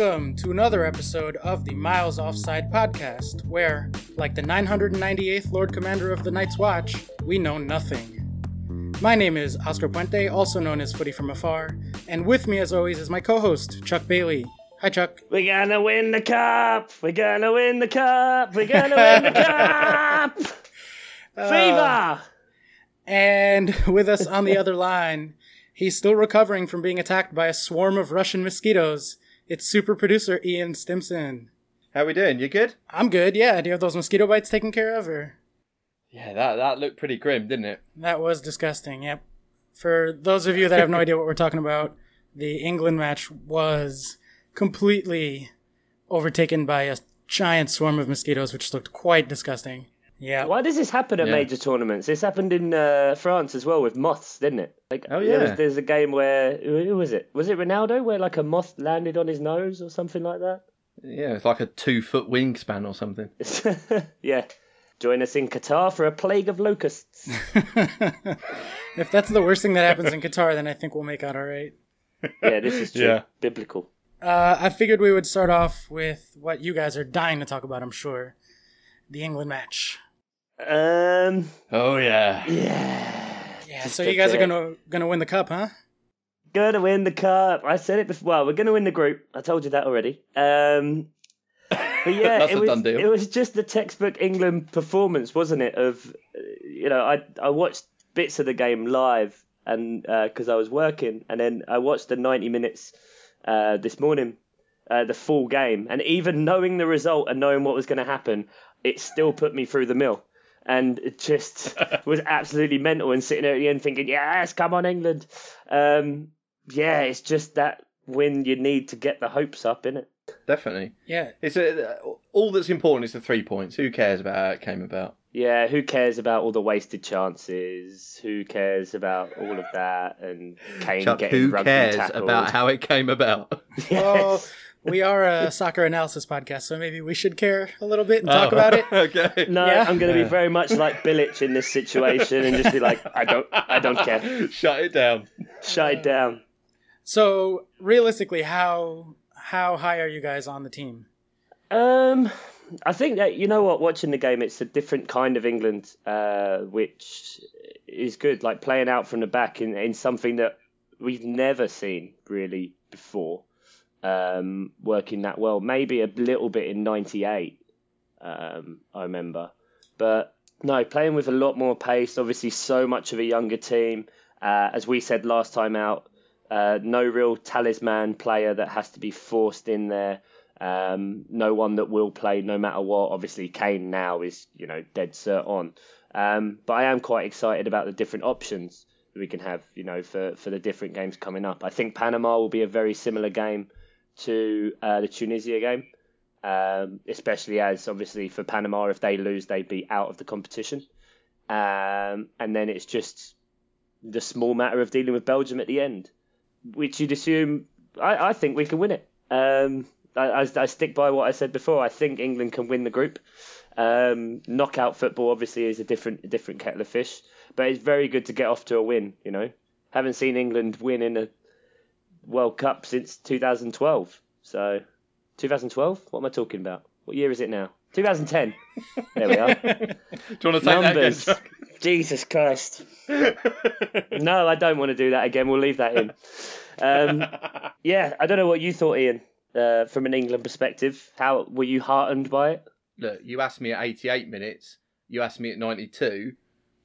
Welcome to another episode of the Miles Offside podcast, where, like the 998th Lord Commander of the Night's Watch, we know nothing. My name is Oscar Puente, also known as Footy from Afar, and with me, as always, is my co host, Chuck Bailey. Hi, Chuck. We're gonna win the cup. We're gonna win the cup. We're gonna win the cup. Uh, Fever. And with us on the other line, he's still recovering from being attacked by a swarm of Russian mosquitoes. It's super producer Ian Stimson. How we doing? You good? I'm good, yeah. Do you have those mosquito bites taken care of, or? Yeah, that that looked pretty grim, didn't it? That was disgusting, yep. For those of you that have no idea what we're talking about, the England match was completely overtaken by a giant swarm of mosquitoes, which looked quite disgusting. Yeah. Why does this happen at Yeah. major tournaments? This happened in uh, France as well with moths, didn't it? Like, Oh, there was- yeah. there's a game where who who was it? Was it Ronaldo where like a moth landed on his nose or something like that? Yeah, it's like a two foot wingspan or something. yeah. Join us in Qatar for a plague of locusts. if that's the worst thing that happens in Qatar, then I think we'll make out all right. yeah, this is true. Yeah. Biblical. Uh, I figured we would start off with what you guys are dying to talk about, I'm sure. The England match. Um. Oh yeah. Yeah. Yeah, Just so you guys are gonna gonna win the cup, huh? Gonna win the cup. I said it before. Well, we're gonna win the group. I told you that already. Um, but yeah, That's it a was done deal. it was just the textbook England performance, wasn't it? Of uh, you know, I I watched bits of the game live and because I was working, and then I watched the ninety minutes uh, this morning, uh, the full game, and even knowing the result and knowing what was going to happen, it still put me through the mill. And it just was absolutely mental and sitting there at the end thinking, yes, come on, England. Um, yeah, it's just that win you need to get the hopes up, innit? Definitely. Yeah. It's a, all that's important is the three points. Who cares about how it came about? Yeah, who cares about all the wasted chances? Who cares about all of that? And Kane Chuck, getting who cares tackled. about how it came about? Well, we are a soccer analysis podcast, so maybe we should care a little bit and talk Oh, about it. okay. No, Yeah. I'm going to be very much like Bilic in this situation and just be like, I don't, I don't care. Shut it down. Shut it down. So realistically, how how high are you guys on the team? Um, I think that you know what, watching the game, it's a different kind of England, uh, which is good. Like playing out from the back in, in something that we've never seen really before, um, working that well. Maybe a little bit in '98, um, I remember, but no, playing with a lot more pace. Obviously, so much of a younger team. Uh, as we said last time out, uh, no real talisman player that has to be forced in there. Um, no one that will play no matter what. Obviously, Kane now is you know dead cert on. Um, but I am quite excited about the different options we can have. You know, for for the different games coming up. I think Panama will be a very similar game to uh, the Tunisia game. Um, especially as obviously for Panama, if they lose, they'd be out of the competition. Um, and then it's just the small matter of dealing with Belgium at the end, which you'd assume. I, I think we can win it. Um, I, I, I stick by what I said before. I think England can win the group. Um, knockout football obviously is a different a different kettle of fish, but it's very good to get off to a win. You know, haven't seen England win in a World Cup since 2012. So, 2012? What am I talking about? What year is it now? 2010. There we are. Do you want to take that again, Numbers. Chuck? Jesus Christ. No, I don't want to do that again. We'll leave that in. Um, yeah, I don't know what you thought, Ian, uh, from an England perspective. How were you heartened by it? Look, you asked me at 88 minutes. You asked me at 92,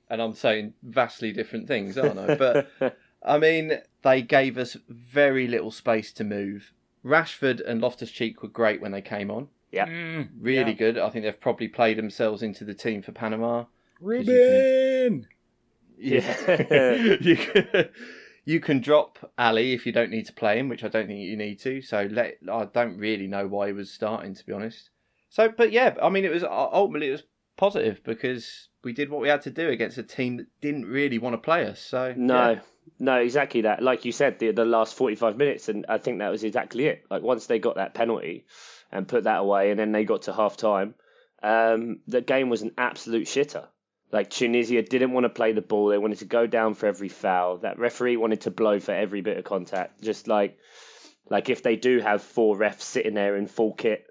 and I'm saying vastly different things, aren't I? But I mean, they gave us very little space to move. Rashford and Loftus Cheek were great when they came on. Yeah. Mm, Really Yeah. good. I think they've probably played themselves into the team for Panama. Ruben. Yeah. you, can, you can drop Alli if you don't need to play him, which I don't think you need to. So let I don't really know why he was starting, to be honest. So, but yeah, I mean, it was ultimately it was positive because we did what we had to do against a team that didn't really want to play us. So No, yeah. no, exactly that. Like you said, the the last forty five minutes, and I think that was exactly it. Like once they got that penalty and put that away, and then they got to half time, um, the game was an absolute shitter. Like Tunisia didn't want to play the ball; they wanted to go down for every foul. That referee wanted to blow for every bit of contact. Just like Like if they do have four refs sitting there in full kit,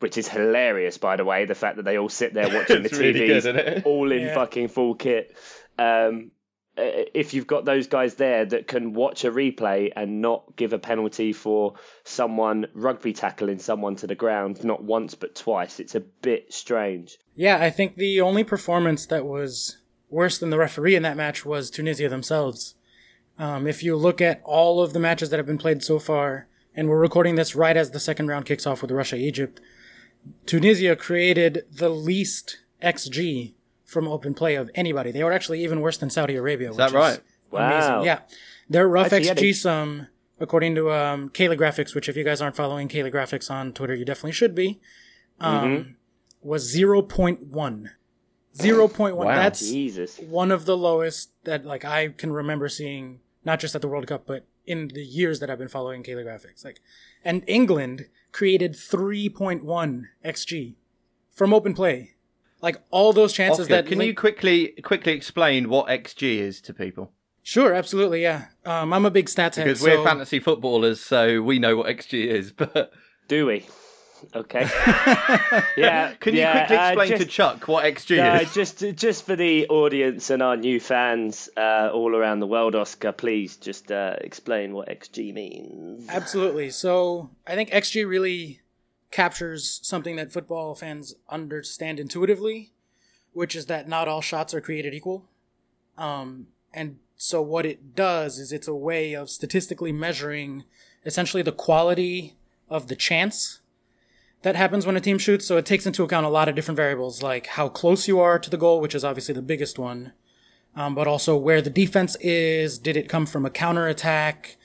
which is hilarious, by the way, the fact that they all sit there watching the It's really good, TVs, all in Yeah. fucking full kit. Um, if you've got those guys there that can watch a replay and not give a penalty for someone rugby tackling someone to the ground, not once but twice, it's a bit strange. Yeah, I think the only performance that was worse than the referee in that match was Tunisia themselves. Um, if you look at all of the matches that have been played so far, and we're recording this right as the second round kicks off with Russia Egypt, Tunisia created the least XG from open play of anybody. They were actually even worse than Saudi Arabia. Is that right? Wow. Yeah. Their rough Actually, yeah, XG they- sum, according to um, Caley Graphics, which if you guys aren't following Caley Graphics on Twitter, you definitely should be, um, Mm-hmm. was 0.1. 0.1. Wow. That's Jesus. one of the lowest that like I can remember seeing, not just at the World Cup, but in the years that I've been following Caley Graphics. Like, and England created 3.1 XG from open play. Like all those chances Oscar, that can link- you quickly quickly explain what XG is to people? Sure, absolutely, yeah. Um, I'm a big stats head. Because we're fantasy footballers, so we know what XG is. But Do we? Okay. yeah. can you yeah, quickly uh, explain just- to Chuck what XG Uh, is? just just for the audience and our new fans uh, all around the world, Oscar, please just uh, explain what XG means. Absolutely. So I think XG really captures something that football fans understand intuitively, which is that not all shots are created equal. Um, and so what it does is it's a way of statistically measuring essentially the quality of the chance that happens when a team shoots. So it takes into account a lot of different variables, like how close you are to the goal, which is obviously the biggest one, um, but also where the defense is. Did it come from a counter attack?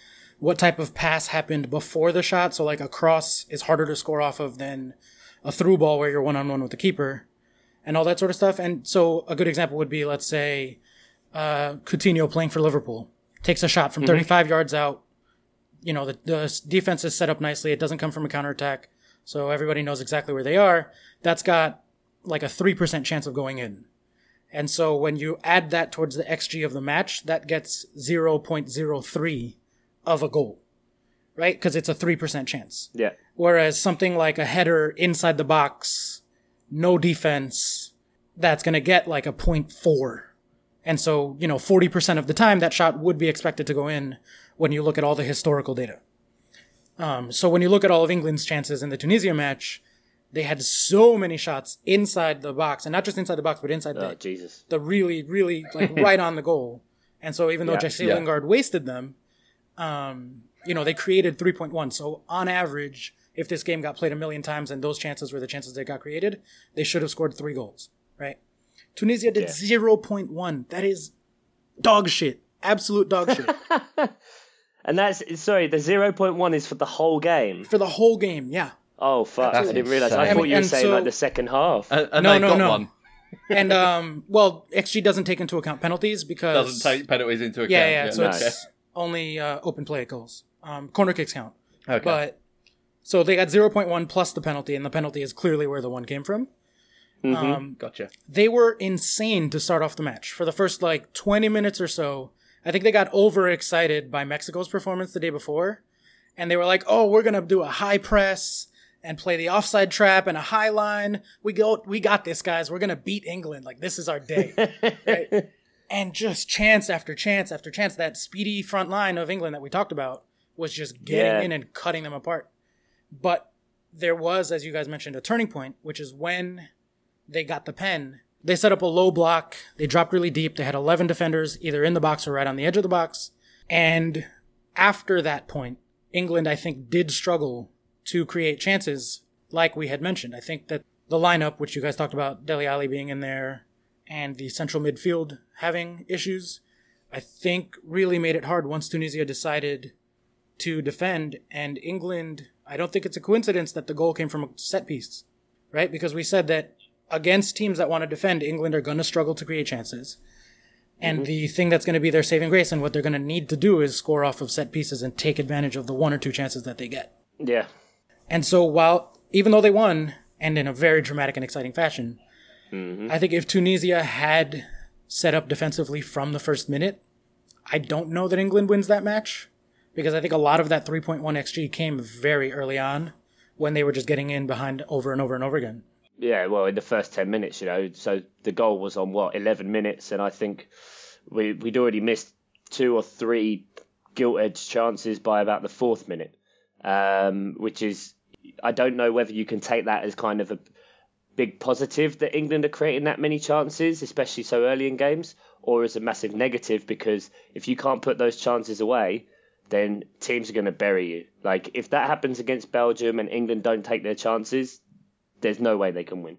What type of pass happened before the shot? So like a cross is harder to score off of than a through ball where you're one on one with the keeper, and all that sort of stuff. And so a good example would be, let's say, uh, Coutinho playing for Liverpool takes a shot from 35 yards out. You know, the, the defense is set up nicely. It doesn't come from a counterattack. So everybody knows exactly where they are. That's got like a 3% chance of going in. And so when you add that towards the XG of the match, that gets 0.03 of a goal, right? Because it's a 3% chance. Yeah. Whereas something like a header inside the box, no defense, that's going to get like a 0.4. And so, you know, 40% of the time that shot would be expected to go in when you look at all the historical data. Um, so when you look at all of England's chances in the Tunisia match, they had so many shots inside the box, and not just inside the box, but inside Oh the, Jesus. the really, really like right on the goal. And so even though Yeah, Jesse yeah. Lingard wasted them, um, you know, they created 3.1. So on average, if this game got played a million times and those chances were the chances that got created, they should have scored three goals, right? Tunisia did Yeah. 0.1. That is dog shit. Absolute dog shit. And that's sorry, the zero point one is for the whole game. For the whole game, yeah. Oh fuck! That's I didn't realize. I insane. thought you were saying so- like the second half. and and No, they no, got no. one. And um, well, XG doesn't take into account penalties because Doesn't take penalties into account. yeah, yeah. So no. it's only uh, open play goals. Um, corner kicks count, okay. but so they got zero point one plus the penalty, and the penalty is clearly where the one came from. Um, gotcha. they were insane to start off the match for the first like 20 minutes or so. I think they got overexcited by Mexico's performance the day before, and they were like, "Oh, we're gonna do a high press and play the offside trap and a high line. We go, we got this, guys. We're gonna beat England. Like this is our day." right? And just chance after chance after chance, that speedy front line of England that we talked about was just getting Yeah. in and cutting them apart. But there was, as you guys mentioned, a turning point, which is when they got the pen. They set up a low block. They dropped really deep. They had 11 defenders, either in the box or right on the edge of the box. And after that point, England, I think, did struggle to create chances, like we had mentioned. I think that the lineup, which you guys talked about, Dele Alli being in there, and the central midfield having issues, I think really made it hard once Tunisia decided to defend. And England, I don't think it's a coincidence that the goal came from a set piece, right? Because we said that against teams that want to defend, England are going to struggle to create chances. And mm-hmm. the thing that's going to be their saving grace and what they're going to need to do is score off of set pieces and take advantage of the one or two chances that they get. yeah. And so while even though they won and in a very dramatic and exciting fashion, I think if Tunisia had set up defensively from the first minute, I don't know that England wins that match. because I think a lot of that 3.1 xG came very early on when they were just getting in behind over and over and over again. Yeah, well, in the first 10 minutes, you know, so the goal was on what, 11 minutes, and I think we, we'd already missed two or three gilt edged chances by about the fourth minute, um, which is, I don't know whether you can take that as kind of a big positive that England are creating that many chances, especially so early in games, or as a massive negative because if you can't put those chances away, then teams are going to bury you. Like if that happens against Belgium and England don't take their chances, there's no way they can win.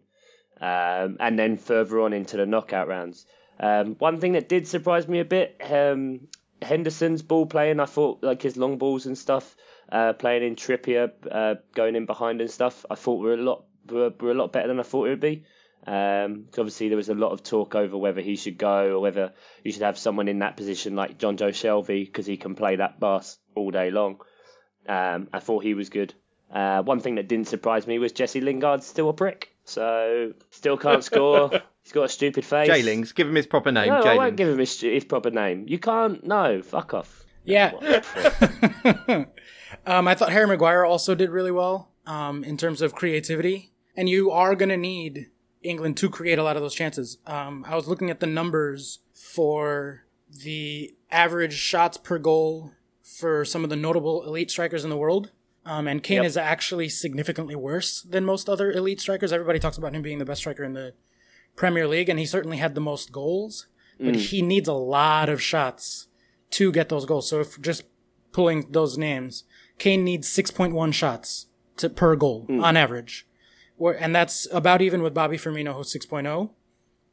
Um, and then further on into the knockout rounds. Um, one thing that did surprise me a bit, um, Henderson's ball playing. I thought like his long balls and stuff, uh, playing in Trippier, uh, going in behind and stuff. I thought were a lot were, were a lot better than I thought it would be. Um, obviously, there was a lot of talk over whether he should go or whether you should have someone in that position like Jonjo Shelvey because he can play that bass all day long. Um, I thought he was good. Uh, one thing that didn't surprise me was Jesse Lingard's still a prick. So still can't score. He's got a stupid face. Jaylings, give him his proper name. No, I won't give him his, his proper name. You can't. No, fuck off. Yeah. um, I thought Harry Maguire also did really well um, in terms of creativity. And you are going to need England to create a lot of those chances. Um, I was looking at the numbers for the average shots per goal for some of the notable elite strikers in the world. Um, and Kane Yep. is actually significantly worse than most other elite strikers. Everybody talks about him being the best striker in the Premier League, and he certainly had the most goals. But he needs a lot of shots to get those goals. So if just pulling those names, Kane needs 6.1 shots to per goal on average. Where, and that's about even with Bobby Firmino, who's 6.0.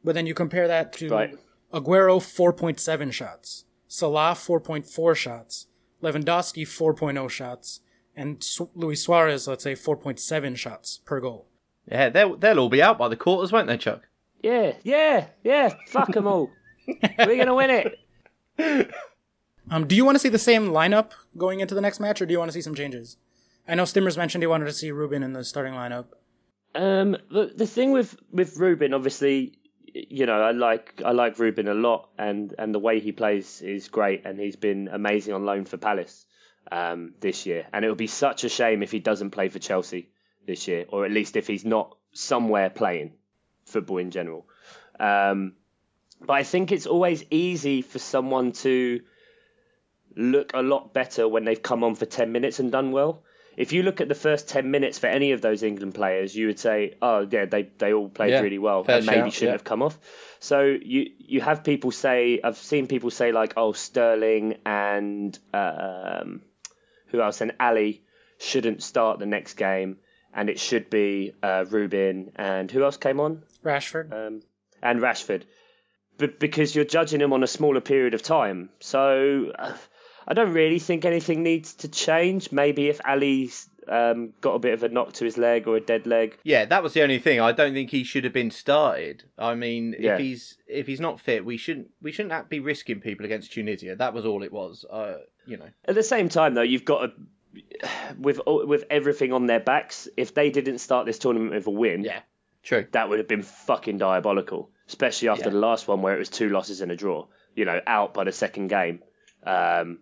But then you compare that to Right. Aguero, 4.7 shots. Salah, 4.4 shots. Lewandowski, 4.0 shots. And Luis Suarez, let's say, 4.7 shots per goal. Yeah, they'll they'll all be out by the quarters, won't they, Chuck? Yeah, yeah, yeah. Fuck them all. We're gonna win it. Um, do you want to see the same lineup going into the next match, or do you want to see some changes? I know Stimmers mentioned he wanted to see Ruben in the starting lineup. Um, the the thing with with Ruben, obviously, you know, I like I like Ruben a lot, and and the way he plays is great, and he's been amazing on loan for Palace um, this year. And it would be such a shame if he doesn't play for Chelsea this year, or at least if he's not somewhere playing football in general. Um, but I think it's always easy for someone to look a lot better when they've come on for 10 minutes and done well. If you look at the first 10 minutes for any of those England players, you would say, oh, yeah, they, they all played Yeah, really well and maybe shout, shouldn't yeah. have come off. So you, you have people say, I've seen people say, like, oh, Sterling and um, who else? And Alli shouldn't start the next game, and it should be uh, Ruben and who else came on? Rashford. um, and Rashford, but because you're judging them on a smaller period of time. So uh, I don't really think anything needs to change. Maybe if Alli's um, got a bit of a knock to his leg or a dead leg, Yeah, that was the only thing. I don't think he should have been started. I mean, Yeah. if he's if he's not fit, we shouldn't we shouldn't be risking people against Tunisia. That was all it was. Uh, you know. at the same time though, you've got to. With with everything on their backs, if they didn't start this tournament with a win, Yeah. True. that would have been fucking diabolical. Especially after Yeah. the last one where it was two losses and a draw. You know, out by the second game. Um,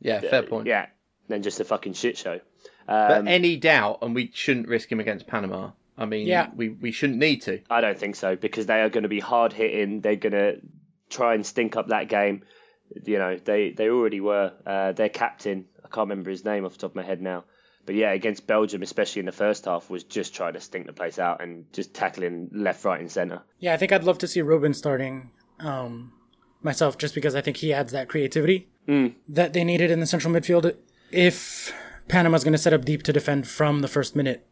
Yeah, fair point. Yeah, then just a fucking shit show. But Um, any doubt, and we shouldn't risk him against Panama. I mean, Yeah. we, we shouldn't need to. I don't think so because they are going to be hard hitting. They're going to try and stink up that game. You know, they they already were. Uh, their captain, I can't remember his name off the top of my head now, but yeah, against Belgium, especially in the first half, was just trying to stink the place out and just tackling left, right, and centre. Yeah, I think I'd love to see Ruben starting um, myself, just because I think he adds that creativity that they needed in the central midfield. If Panama's going to set up deep to defend from the first minute,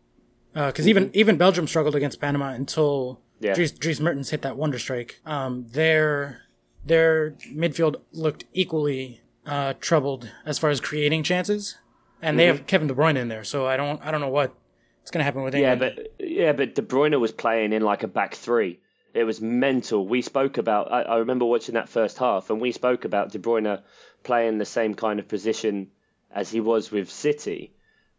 because even even Belgium struggled against Panama until Yeah. Dries, Dries Mertens hit that wonder strike. Um, their their midfield looked equally uh, troubled as far as creating chances, and they have Kevin De Bruyne in there. So I don't I don't know what it's going to happen with Yeah, but yeah, but De Bruyne was playing in like a back three. It was mental. We spoke about. I, I remember watching that first half, and we spoke about De Bruyne playing the same kind of position as he was with City,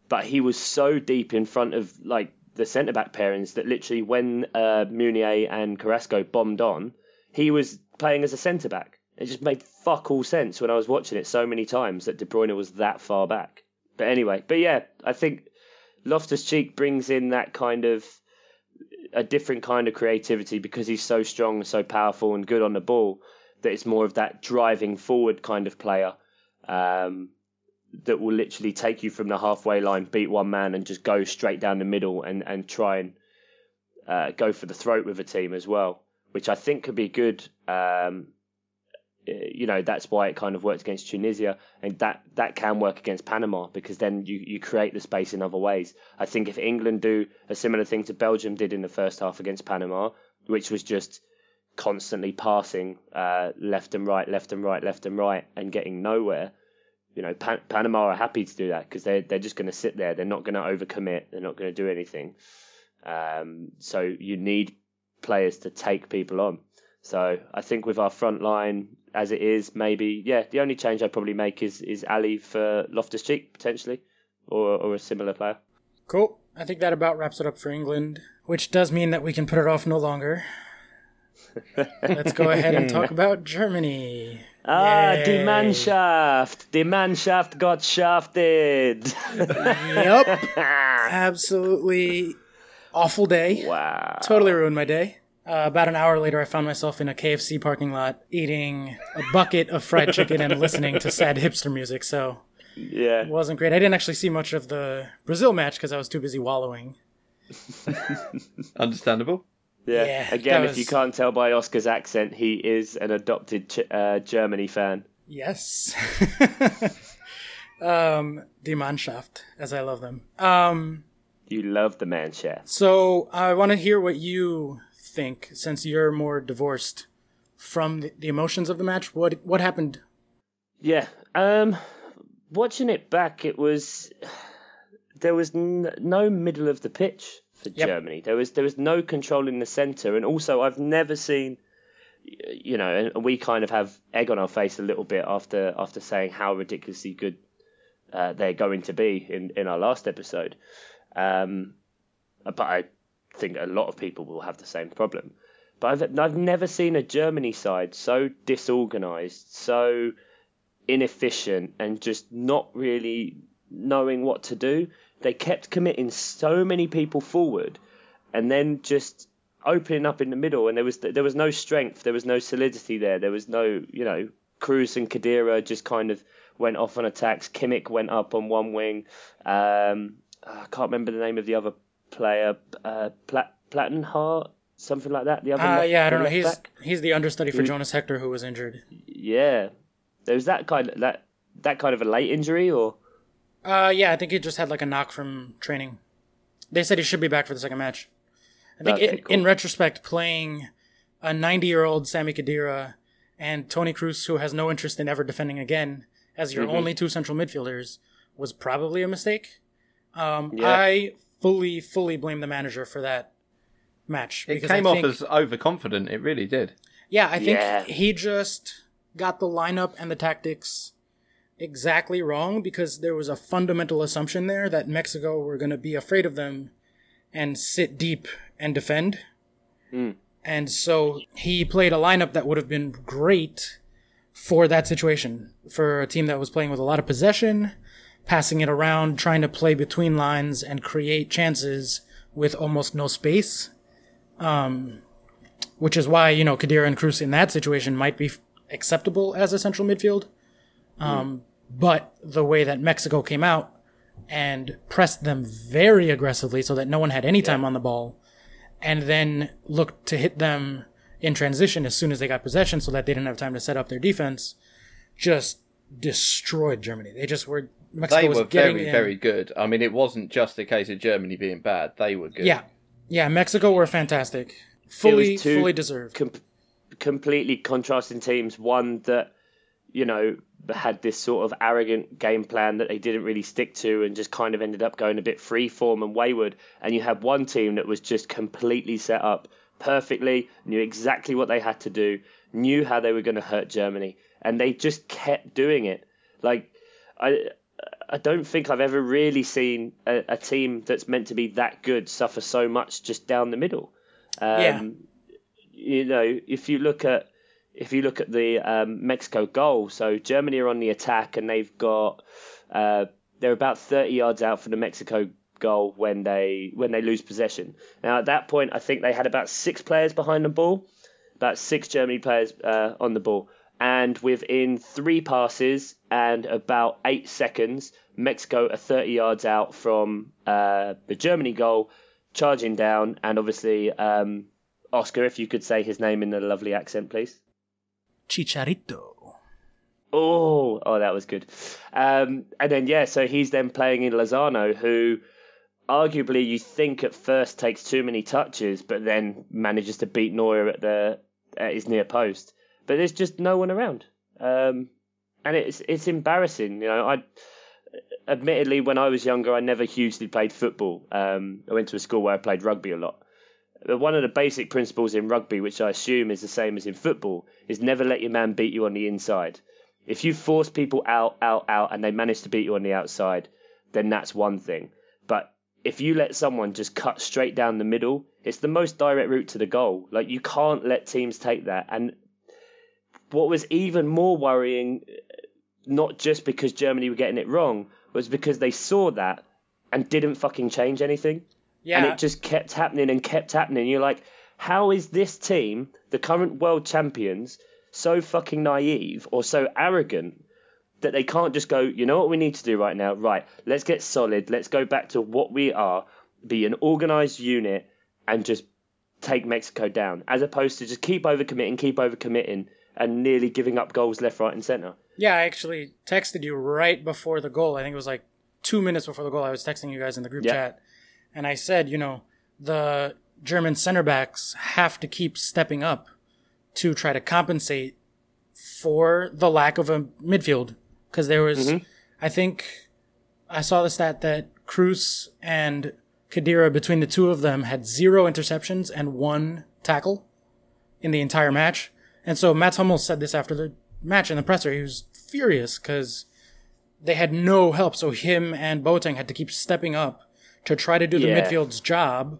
but he was so deep in front of like the centre back pairings that literally when uh, Meunier and Carrasco bombed on, he was playing as a centre back. It just made fuck all sense when I was watching it so many times that De Bruyne was that far back. But anyway, but yeah, I think Loftus Cheek brings in that kind of a different kind of creativity because he's so strong and so powerful and good on the ball that it's more of that driving forward kind of player um, that will literally take you from the halfway line, beat one man, and just go straight down the middle and and try and uh, go for the throat with a team as well, which I think could be good. Um, you know that's why it kind of worked against Tunisia, and that that can work against Panama because then you you create the space in other ways. I think if England do a similar thing to Belgium did in the first half against Panama, which was just constantly passing uh, left and right, left and right, left and right, and getting nowhere. You know, Pan- Panama are happy to do that because they're they're just going to sit there. They're not going to overcommit. They're not going to do anything. Um, so you need players to take people on. So I think with our front line as it is, maybe yeah, the only change I'd probably make is is Alli for Loftus Cheek potentially, or or a similar player. Cool. I think that about wraps it up for England, which does mean that we can put it off no longer. Let's go ahead and talk about Germany. Ah, Yay. die Mannschaft. Die Mannschaft got shafted. Yep. Absolutely awful day. wow. Totally ruined my day. Uh, about an hour later, I found myself in a KFC parking lot eating a bucket of fried chicken and listening to sad hipster music. So Yeah. it wasn't great. I didn't actually see much of the Brazil match because I was too busy wallowing. Understandable. Yeah. Yeah, Again, that if you can't tell by Oscar's accent, he is an adopted Ch- uh, Germany fan. Yes. um, Die Mannschaft, as I love them. Um, You love the Mannschaft. so I want to hear what you think, since you're more divorced from the, the emotions of the match. What what happened? Yeah. Um, watching it back, it was there was n- no middle of the pitch for Yep. Germany. There was there was no control in the centre, and also I've never seen. You know, and we kind of have egg on our face a little bit after after saying how ridiculously good uh, they're going to be in, in our last episode. Um, but I think a lot of people will have the same problem. But I've I've never seen a Germany side so disorganised, so inefficient, and just not really knowing what to do. They kept committing so many people forward, and then just opening up in the middle. And there was there was no strength, there was no solidity there. There was no you know Kroos and Khedira just kind of went off on attacks. Kimmich went up on one wing. Um, I can't remember the name of the other player. Uh, Plat- Plattenhardt, something like that. The other. Uh, left- yeah, I don't know. He's back? he's the understudy for Who- Jonas Hector, who was injured. Yeah, there was that kind of that that kind of a late injury, or Uh, yeah, I think he just had like a knock from training. They said he should be back for the second match. I think cool. in retrospect, playing a 90 year old Sami Khedira and Toni Kroos, who has no interest in ever defending again, as your Mhm. only two central midfielders, was probably a mistake. Um, Yeah. I fully, fully blame the manager for that match. It came I off as overconfident. It really did. yeah, I think Yeah. he just got the lineup and the tactics exactly wrong because there was a fundamental assumption there that Mexico were going to be afraid of them and sit deep and defend. Mm. And so he played a lineup that would have been great for that situation, for a team that was playing with a lot of possession, passing it around, trying to play between lines and create chances with almost no space. Um, which is why you know Khedira and Kroos in that situation might be acceptable as a central midfield. Um, But the way that Mexico came out and pressed them very aggressively, so that no one had any time on the ball, and then looked to hit them in transition as soon as they got possession, so that they didn't have time to set up their defense, just destroyed Germany. They just were Mexico They was were getting very, in- very good. I mean, it wasn't just a case of Germany being bad. They were good. yeah, yeah. Mexico were fantastic, fully fully deserved. com- completely contrasting teams. One that you know had this sort of arrogant game plan that they didn't really stick to, and just kind of ended up going a bit freeform and wayward. And you had one team that was just completely set up perfectly, knew exactly what they had to do, knew how they were going to hurt Germany, and they just kept doing it. Like I. I don't think I've ever really seen a, a team that's meant to be that good suffer so much just down the middle. Um, Yeah. you know, if you look at if you look at the um, Mexico goal, so Germany are on the attack and they've got uh, they're about 30 yards out from the Mexico goal when they when they lose possession. Now at that point, I think they had about six players behind the ball, about six Germany players uh, on the ball, and within three passes and about eight seconds, Mexico are 30 yards out from uh, the Germany goal, charging down, and obviously. Um, Oscar, if you could say his name in a lovely accent, please. Chicharito. Oh, oh, that was good. Um, and then yeah, so he's then playing in Lozano, who arguably you think at first takes too many touches, but then manages to beat Neuer at the at his near post. But there's just no one around, um, and it's it's embarrassing. You know, I admittedly when I was younger, I never hugely played football. Um, I went to a school where I played rugby a lot. One of the basic principles in rugby, which I assume is the same as in football, is never let your man beat you on the inside. If you force people out, out, out, and they manage to beat you on the outside, then that's one thing. But if you let someone just cut straight down the middle, it's the most direct route to the goal. Like you can't let teams take that. And what was even more worrying, not just because Germany were getting it wrong, was because they saw that and didn't fucking change anything. Yeah. And it just kept happening and kept happening. You're like, how is this team, the current world champions, so fucking naive or so arrogant that they can't just go, you know what we need to do right now? Right, let's get solid. Let's go back to what we are, be an organized unit, and just take Mexico down, as opposed to just keep overcommitting, keep overcommitting, and nearly giving up goals left, right, and center. Yeah, I actually texted you right before the goal. I think it was like two minutes before the goal. I was texting you guys in the group Yeah. chat, and I said, you know, the German center backs have to keep stepping up to try to compensate for the lack of a midfield because there was, mm-hmm. I think, I saw the stat that Kroos and Khedira between the two of them had zero interceptions and one tackle in the entire match. And so Mats Hummels said this after the match in the presser. He was furious because they had no help. So him and Boateng had to keep stepping up to try to do the Yeah. midfield's job,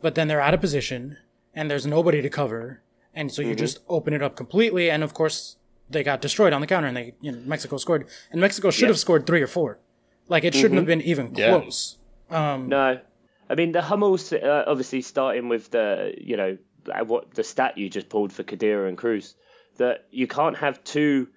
but then they're out of position and there's nobody to cover. And so you just open it up completely. And of course, they got destroyed on the counter and they, you know, Mexico scored. And Mexico should Yeah. have scored three or four. Like it shouldn't have been even Yeah. close. No, I mean the Hummels, uh, obviously starting with the you know uh, what the stat you just pulled for Khedira and Kroos, that you can't have two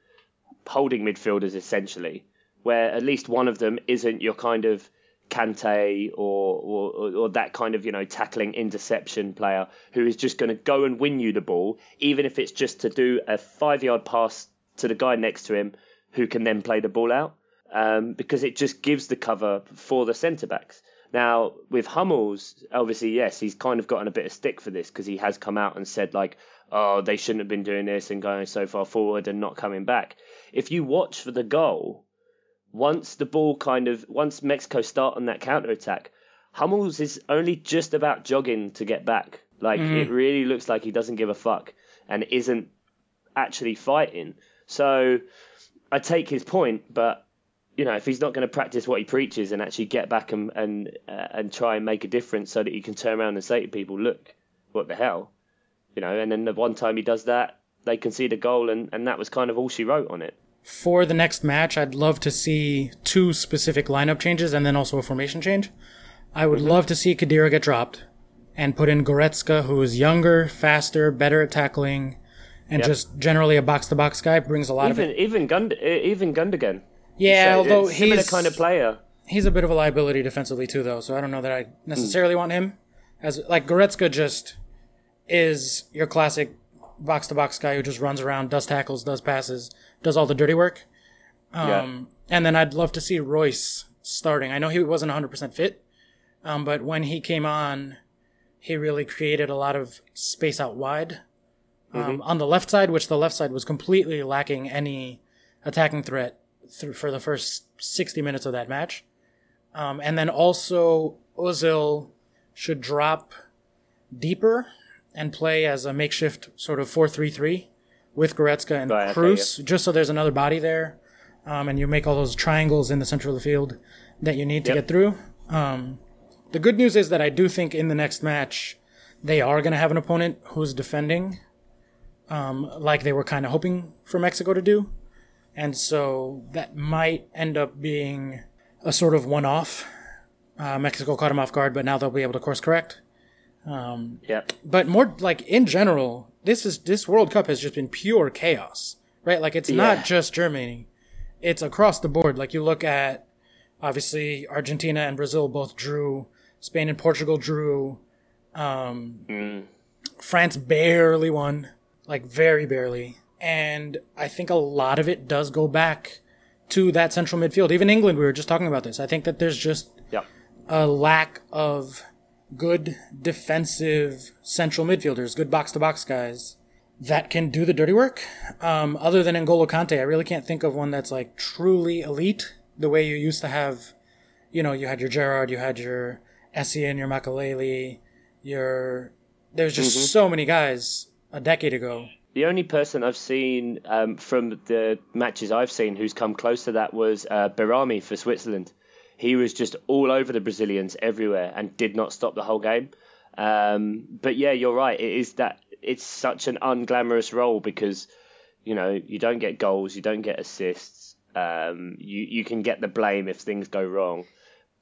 holding midfielders essentially, where at least one of them isn't your kind of Kante or, or or that kind of you know tackling interception player who is just going to go and win you the ball, even if it's just to do a five yard pass to the guy next to him who can then play the ball out um, because it just gives the cover for the centre backs. Now with Hummels, obviously yes, he's kind of gotten a bit of stick for this because he has come out and said like, oh, they shouldn't have been doing this and going so far forward and not coming back. If you watch for the goal, once the ball kind of once Mexico start on that counter attack, Hummels is only just about jogging to get back. Like it really looks like he doesn't give a fuck and isn't actually fighting. So I take his point, but you know, if he's not going to practice what he preaches and actually get back and and uh, and try and make a difference, so that he can turn around and say to people, "Look, what the hell," you know. And then the one time he does that, they concede a goal, and and that was kind of all she wrote on it. For the next match, I'd love to see two specific lineup changes and then also a formation change. I would mm-hmm. love to see Khedira get dropped and put in Goretzka, who is younger, faster, better at tackling, and Yep. just generally a box to box guy. Brings a lot of Even it. even Gund even Gundogan. Yeah, So although it's similar he's kind of player. he's a bit of a liability defensively too, though. So I don't know that I necessarily mm. want him as like Goretzka. Just is your classic box to box guy who just runs around, does tackles, does passes, does all the dirty work. Um, And then I'd love to see Reus starting. I know he wasn't 100% fit, um, but when he came on, he really created a lot of space out wide um, on the left side, which the left side was completely lacking any attacking threat through, for the first 60 minutes of that match. Um, and then also, Ozil should drop deeper and play as a makeshift sort of 4 3 3 with Goretzka and okay, Kroos, just so there's another body there. Um, and you make all those triangles in the center of the field that you need to Yep. get through. Um, the good news is that I do think in the next match, they are going to have an opponent who's defending um, like they were kind of hoping for Mexico to do. And so that might end up being a sort of one off. Uh, Mexico caught them off guard, but now they'll be able to course correct. Um, Yeah. but more like in general, this is this World Cup has just been pure chaos, right? Like it's Yeah. not just Germany; it's across the board. Like you look at, obviously Argentina and Brazil both drew, Spain and Portugal drew, um, Mm. France barely won, like very barely, and I think a lot of it does go back to that central midfield. Even England, we were just talking about this. I think that there's just Yeah. a lack of good defensive central midfielders, good box to box guys that can do the dirty work. Um, other than N'Golo Kante, I really can't think of one that's like truly elite the way you used to have. You know, you had your Gerrard, you had your Essien, your Makelele, your. There's just so many guys a decade ago. The only person I've seen um, from the matches I've seen who's come close to that was uh, Behrami for Switzerland. He was just all over the Brazilians everywhere and did not stop the whole game. Um, but yeah, you're right. It is that it's such an unglamorous role because you know you don't get goals, you don't get assists. Um, you you can get the blame if things go wrong,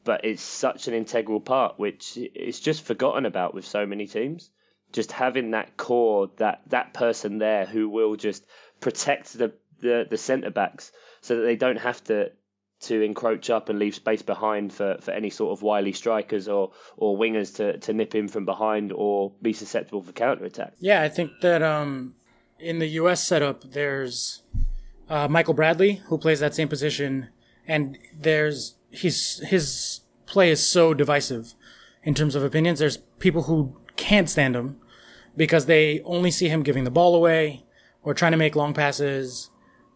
but it's such an integral part which is just forgotten about with so many teams just having that core, that that person there who will just protect the the, the centre backs so that they don't have to to encroach up and leave space behind for, for any sort of wily strikers or, or wingers to, to nip in from behind or be susceptible for counter attack. Yeah, I think that um, in the U.S. setup, there's uh, Michael Bradley who plays that same position, and there's he's his play is so divisive in terms of opinions. There's people who can't stand him because they only see him giving the ball away or trying to make long passes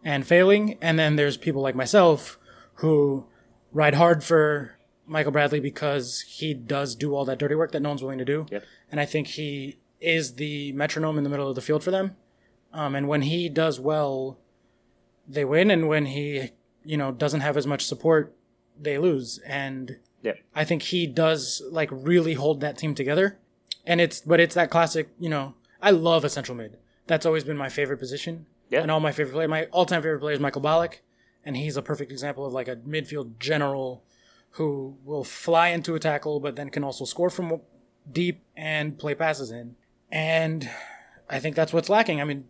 and failing, and then there's people like myself who ride hard for Michael Bradley because he does do all that dirty work that no one's willing to do. Yep. And I think he is the metronome in the middle of the field for them. Um, and when he does well, they win. And when he, you know, doesn't have as much support, they lose. And Yep. I think he does like really hold that team together. And it's, but it's that classic, you know, I love a central mid. That's always been my favorite position. Yeah. And all my favorite player, my all time favorite player is Michael Ballack. And he's a perfect example of like a midfield general who will fly into a tackle, but then can also score from deep and play passes in. And I think that's what's lacking. I mean,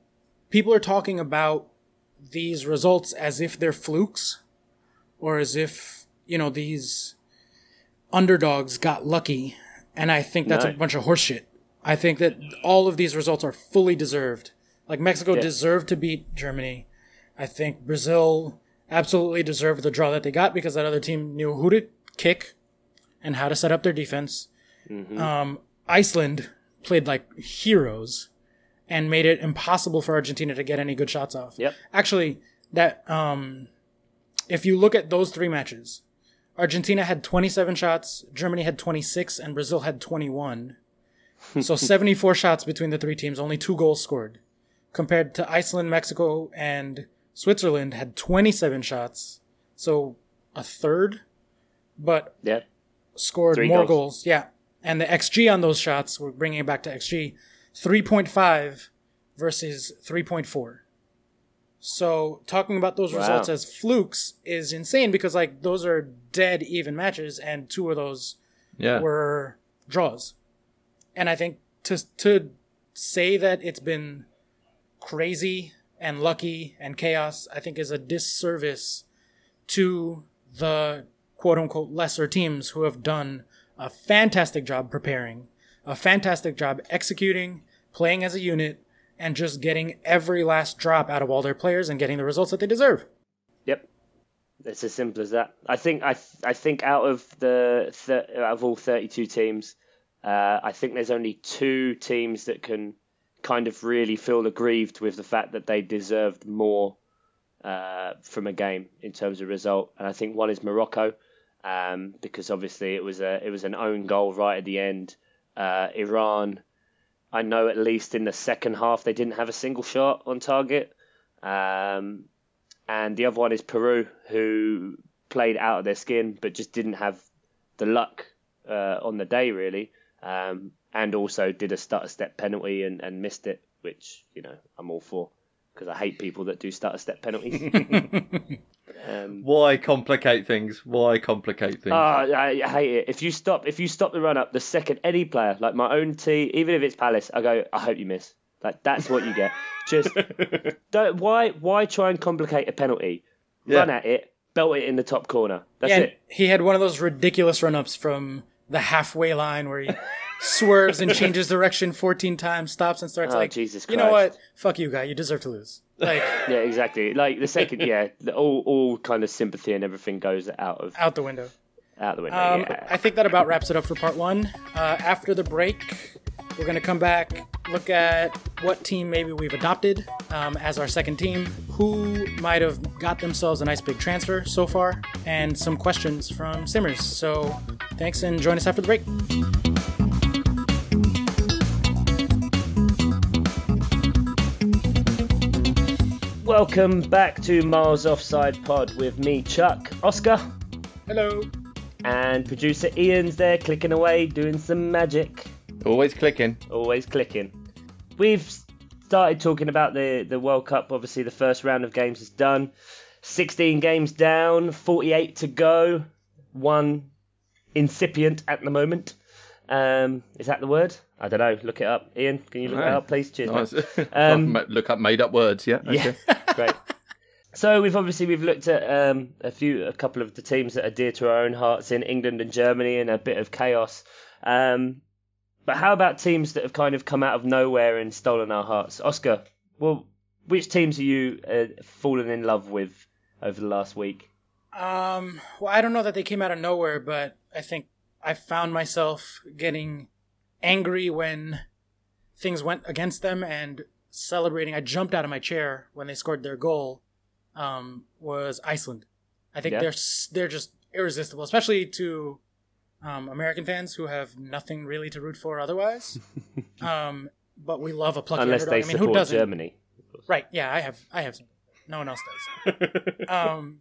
people are talking about these results as if they're flukes or as if, you know, these underdogs got lucky. And I think that's a bunch of horseshit. I think that all of these results are fully deserved. Like Mexico Yeah. deserved to beat Germany. I think Brazil absolutely deserved the draw that they got because that other team knew who to kick and how to set up their defense. Um, Iceland played like heroes and made it impossible for Argentina to get any good shots off. Yep. Actually, that um, if you look at those three matches, Argentina had 27 shots, Germany had 26, and Brazil had 21. so 74 shots between the three teams, only two goals scored. Compared to Iceland, Mexico, and Switzerland had 27 shots, so a third, but Yeah. scored Three more goals. goals. Yeah. And the XG on those shots, we're bringing it back to XG, 3.5 versus 3.4. So talking about those Wow. results as flukes is insane because like those are dead even matches and two of those Yeah. were draws. And I think to to say that it's been crazy and lucky and chaos, I think is a disservice to the quote unquote lesser teams who have done a fantastic job preparing, a fantastic job executing, playing as a unit, and just getting every last drop out of all their players and getting the results that they deserve. Yep. It's as simple as that. I think I th- I think out of the th- out of all 32 teams, uh, I think there's only two teams that can kind of really feel aggrieved with the fact that they deserved more uh, from a game in terms of result, and I think one is Morocco, um, because obviously it was a it was an own goal right at the end. Uh, Iran, I know at least in the second half they didn't have a single shot on target. Um, and the other one is Peru, who played out of their skin but just didn't have the luck uh, on the day really. Um, and also did a stutter step penalty and, and missed it, which you know I'm all for because I hate people that do stutter step penalties. um, Why complicate things? Why complicate things? Ah, I, I hate it. If you stop, if you stop the run up the second any player, like my own team, even if it's Palace, I go, I hope you miss. Like that's what you get. Just don't. Why? Why try and complicate a penalty? Yeah. Run at it, belt it in the top corner. That's Yeah, it. he had one of those ridiculous run ups from the halfway line where he swerves and changes direction 14 times, stops and starts Oh, like, Jesus Christ. you know what? Fuck you, guy. You deserve to lose. Like, Yeah, exactly. Like the second, yeah, the, all all kind of sympathy and everything goes out of out the window. out the window. Um, yeah. I think that about wraps it up for part one. Uh, after the break, we're going to come back, look at what team maybe we've adopted um, as our second team, who might have got themselves a nice big transfer so far, and some questions from Simmers. So thanks and join us after the break. Welcome back to Miles Offside Pod with me, Chuck, Oscar, Hello. and producer Ian's there clicking away, doing some magic. Always clicking. always clicking. We've started talking about the, the World Cup. Obviously, the first round of games is done. 16 games down, 48 to go. One incipient at the moment. Um, is that the word? I don't know. Look it up. Ian, can you look it up, please? Cheers. Nice. Um, Look up made up words. Yeah. Okay. Yeah, great. So we've obviously we've looked at um, a few, a couple of the teams that are dear to our own hearts in England and Germany, and a bit of chaos. Um, but how about teams that have kind of come out of nowhere and stolen our hearts? Oscar, well, which teams are you uh, fallen in love with over the last week? Um, well, I don't know that they came out of nowhere, but I think I found myself getting angry when things went against them and celebrating. I jumped out of my chair when they scored their goal. Um, was Iceland. I think Yeah. they're they're just irresistible, especially to um, American fans who have nothing really to root for otherwise. um, but we love a plucky Unless underdog. they I mean, who support doesn't? Germany. Right? Yeah, I have. I have. No one else does. um,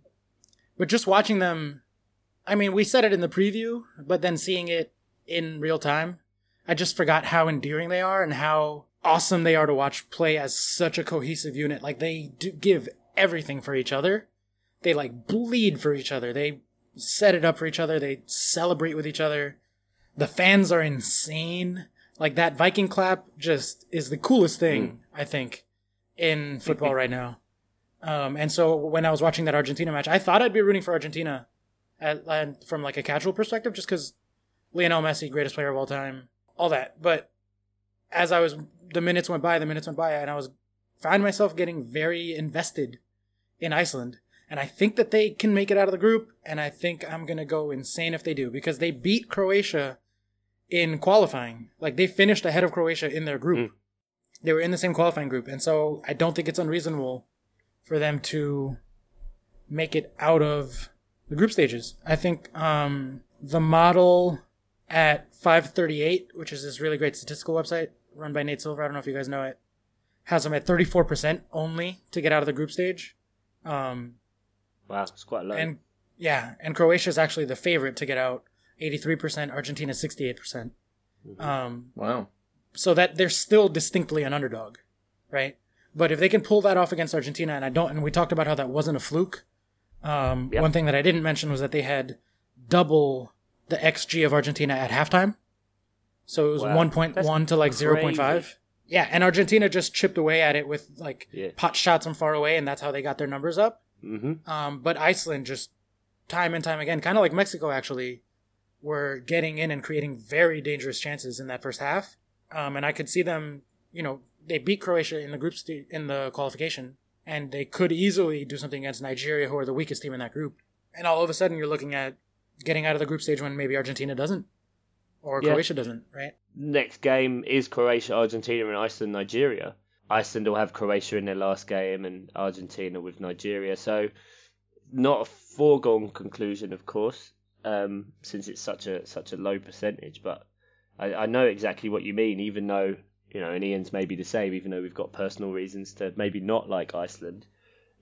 but just watching them, I mean, we said it in the preview, but then seeing it in real time, I just forgot how endearing they are and how awesome they are to watch play as such a cohesive unit. Like they do give everything for each other. They like bleed for each other. They set it up for each other. They celebrate with each other. The fans are insane. Like that Viking clap just is the coolest thing, I think, in football right now. Um, and so when I was watching that Argentina match, I thought I'd be rooting for Argentina at, and from like a casual perspective, just because Lionel Messi, greatest player of all time, all that. But as I was, the minutes went by, the minutes went by, and I was found myself getting very invested in Iceland. And I think that they can make it out of the group, and I think I'm gonna go insane if they do because they beat Croatia in qualifying. Like they finished ahead of Croatia in their group. They were in the same qualifying group, and so I don't think it's unreasonable for them to make it out of the group stages. I think um, the model at 538, which is this really great statistical website run by Nate Silver, I don't know if you guys know it, has them at 34% only to get out of the group stage. Um, Wow, it's quite low. and yeah, and Croatia is actually the favorite to get out, 83%, Argentina 68%. Um, Wow. so that they're still distinctly an underdog, right? But if they can pull that off against Argentina, and I don't, and we talked about how that wasn't a fluke. Um, Yeah. One thing that I didn't mention was that they had double the xG of Argentina at halftime, so it was Wow. 1.1 to like 0.5. Yeah, and Argentina just chipped away at it with like Yeah. pot shots from far away, and that's how they got their numbers up. Hmm Um, but Iceland just time and time again, kind of like Mexico actually, were getting in and creating very dangerous chances in that first half. Um, and I could see them, you know, they beat Croatia in the group st- in the qualification, and they could easily do something against Nigeria, who are the weakest team in that group. And all of a sudden, you're looking at getting out of the group stage when maybe Argentina doesn't, or Yeah. Croatia doesn't, right? next game is Croatia, Argentina, and Iceland, Nigeria. Iceland will have Croatia in their last game, and Argentina with Nigeria. So, not a foregone conclusion, of course, um, since it's such a such a low percentage. But I, I know exactly what you mean. Even though you know, and Ian's maybe the same. Even though we've got personal reasons to maybe not like Iceland,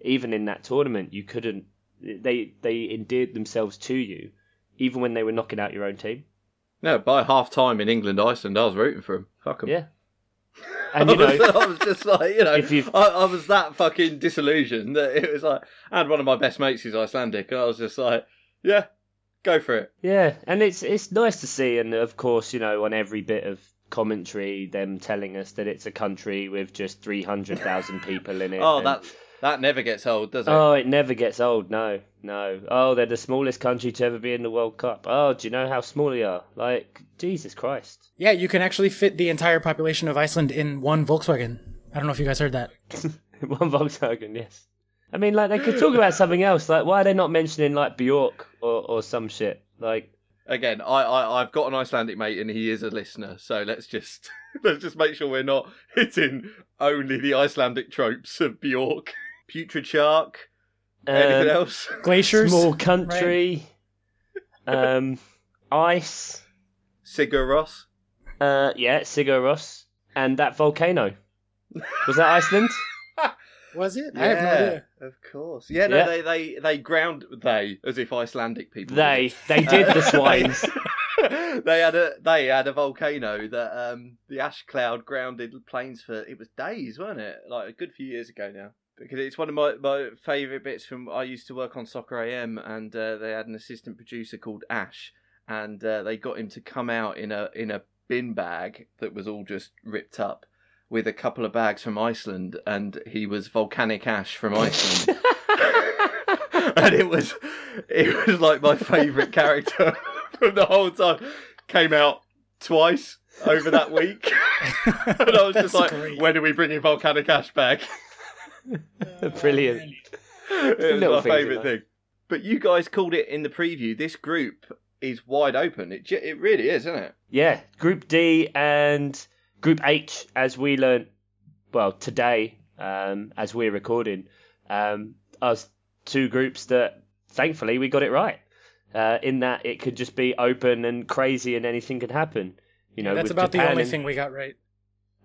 even in that tournament, you couldn't. They they endeared themselves to you, even when they were knocking out your own team. No, by half time in England, Iceland, I was rooting for him. Fuck 'em. Yeah. And you I, was, know, I was just like, you know, I, I was that fucking disillusioned that it was like, and one of my best mates is Icelandic, and I was just like, yeah, go for it. Yeah, and it's it's nice to see, and of course, you know, on every bit of commentary, them telling us that it's a country with just three hundred thousand people in it. Oh, and- that that never gets old, does it? Oh, it never gets old. No, no. Oh, they're the smallest country to ever be in the World Cup. Oh, do you know how small they are? Like Jesus Christ. Yeah, you can actually fit the entire population of Iceland in one Volkswagen. I don't know if you guys heard that. One Volkswagen, yes. I mean, like they could talk about something else. Like, why are they not mentioning like Bjork or or some shit? Like, Again, I, I I've got an Icelandic mate, and he is a listener, so let's just let's just make sure we're not hitting only the Icelandic tropes of Bjork, putrid shark. Anything um, else? Glaciers. small country, um, ice. Sigur Rós. Uh, yeah, Sigur Rós, and that volcano. Was that Iceland? Was it? I have no idea. Of course. Yeah, no, Yeah. they, they they ground they as if Icelandic people. they they did the swines. they had a they had a volcano that um the ash cloud grounded planes for it was days, wasn't it? Like a good few years ago now. Because it's one of my, my favourite bits from I used to work on Soccer AM and uh, they had an assistant producer called Ash and uh, they got him to come out in a in a bin bag that was all just ripped up with a couple of bags from Iceland and he was volcanic ash from Iceland. and it was it was like my favourite character from the whole time. Came out twice over that week. and I was just like, great. when are we bringing volcanic ash back? Brilliant. it was Little my favourite you thing. But you guys called it in the preview. This group is wide open. It ge- it really is, isn't it? Yeah, Group D and Group H, as we learned, well, today, um, as we're recording, um, are two groups that thankfully we got it right. Uh, in that it could just be open and crazy and anything could happen. You know, That's with about the only and- thing we got right.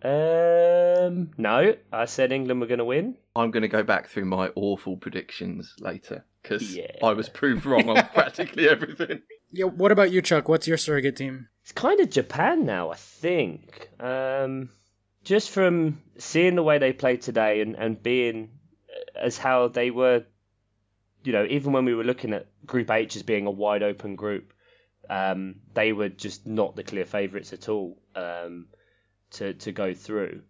Um, no, I said England were going to win. I'm going to go back through my awful predictions later because Yeah. I was proved wrong on practically everything. Yeah. What about you, Chuck? What's your surrogate team? It's kind of Japan now, I think. Um, just from seeing the way they played today and, and being as how they were, you know, even when we were looking at Group H as being a wide open group, um, they were just not the clear favourites at all um, to to go through,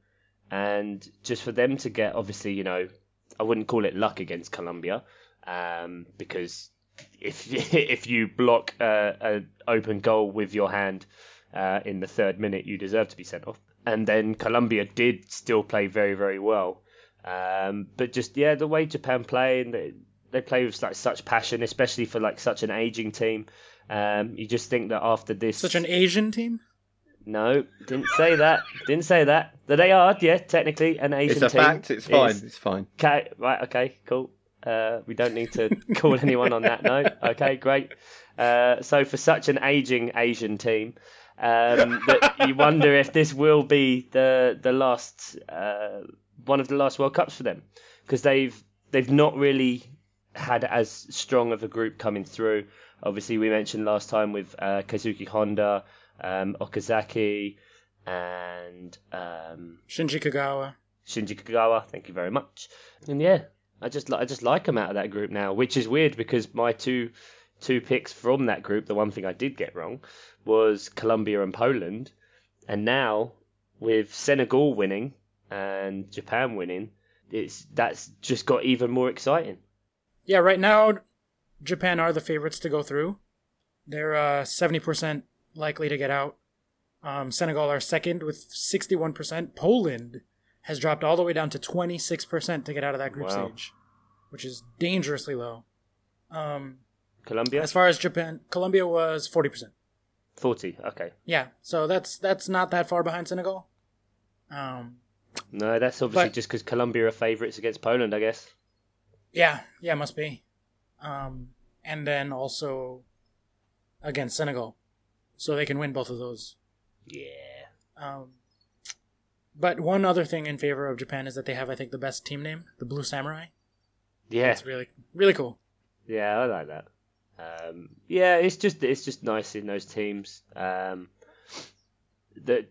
and just for them to get obviously, you know, I wouldn't call it luck against Colombia, um, because if if you block a, a open goal with your hand uh, in the third minute, you deserve to be sent off. And then Colombia did still play very very well, um, but just yeah, the way Japan play and they, they play with like such passion, especially for like such an aging team. Um, you just think that after this, Such an Asian team. No, didn't say that, didn't say that. That they are, yeah, technically an Asian team. It's a team. fact. It's fine. It's- It's fine. Okay, right, okay, cool. Uh, we don't need to call anyone on that note. Okay, great. Uh, so for such an aging Asian team, um, that you wonder if this will be the the last uh, one of the last World Cups for them because they've they've not really had as strong of a group coming through. Obviously, we mentioned last time with uh, Kazuki Honda, um, Okazaki, and um, Shinji Kagawa. Shinji Kagawa. Thank you very much. And yeah, I just I just like them out of that group now, which is weird because my two two picks from that group, the one thing I did get wrong was Colombia and Poland, and now with Senegal winning and Japan winning, it's that's just got even more exciting. Yeah, right now, Japan are the favorites to go through. They're uh, 70% likely to get out. Um, Senegal are second with 61%. Poland has dropped all the way down to 26% to get out of that group Wow. stage, which is dangerously low. Um, Colombia, as far as Japan, Colombia was 40%. forty. Okay, Yeah, so that's that's not that far behind Senegal. Um, no, that's obviously But- just because Colombia are favourites against Poland, I guess. Yeah, yeah, must be. Um, and then also against Senegal, so they can win both of those. Yeah. Um, but one other thing in favor of Japan is that they have, I think, the best team name, the Blue Samurai. Yeah, It's really, really cool. yeah, I like that. Um, yeah, it's just it's just nice in those teams. Um, that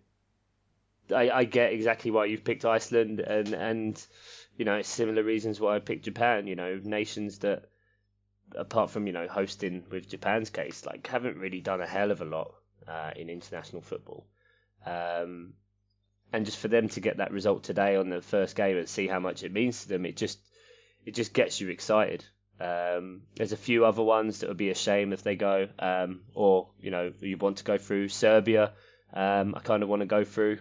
I, I get exactly why you've picked Iceland, and and you know, similar reasons why I picked Japan. You know, nations that apart from you know hosting with Japan's case, like haven't really done a hell of a lot uh, in international football. Um, and just for them to get that result today on the first game and see how much it means to them, it just it just gets you excited. Um, there's a few other ones that would be a shame if they go, um, or you know you want to go through Serbia. Um, I kind of want to go through.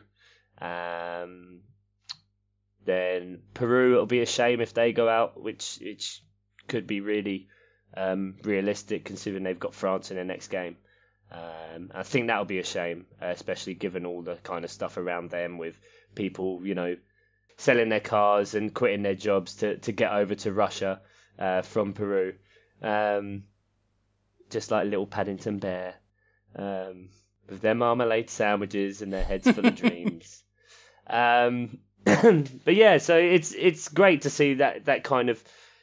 Um, then Peru, it'll be a shame if they go out, which which could be really um, realistic considering they've got France in their next game. Um, I think that'll be a shame, especially given all the kind of stuff around them with people, you know, selling their cars and quitting their jobs to, to get over to Russia uh, from Peru. Um, just like little Paddington Bear um, with their marmalade sandwiches and their heads full of dreams. Um, but yeah, so it's it's great to see that that kind of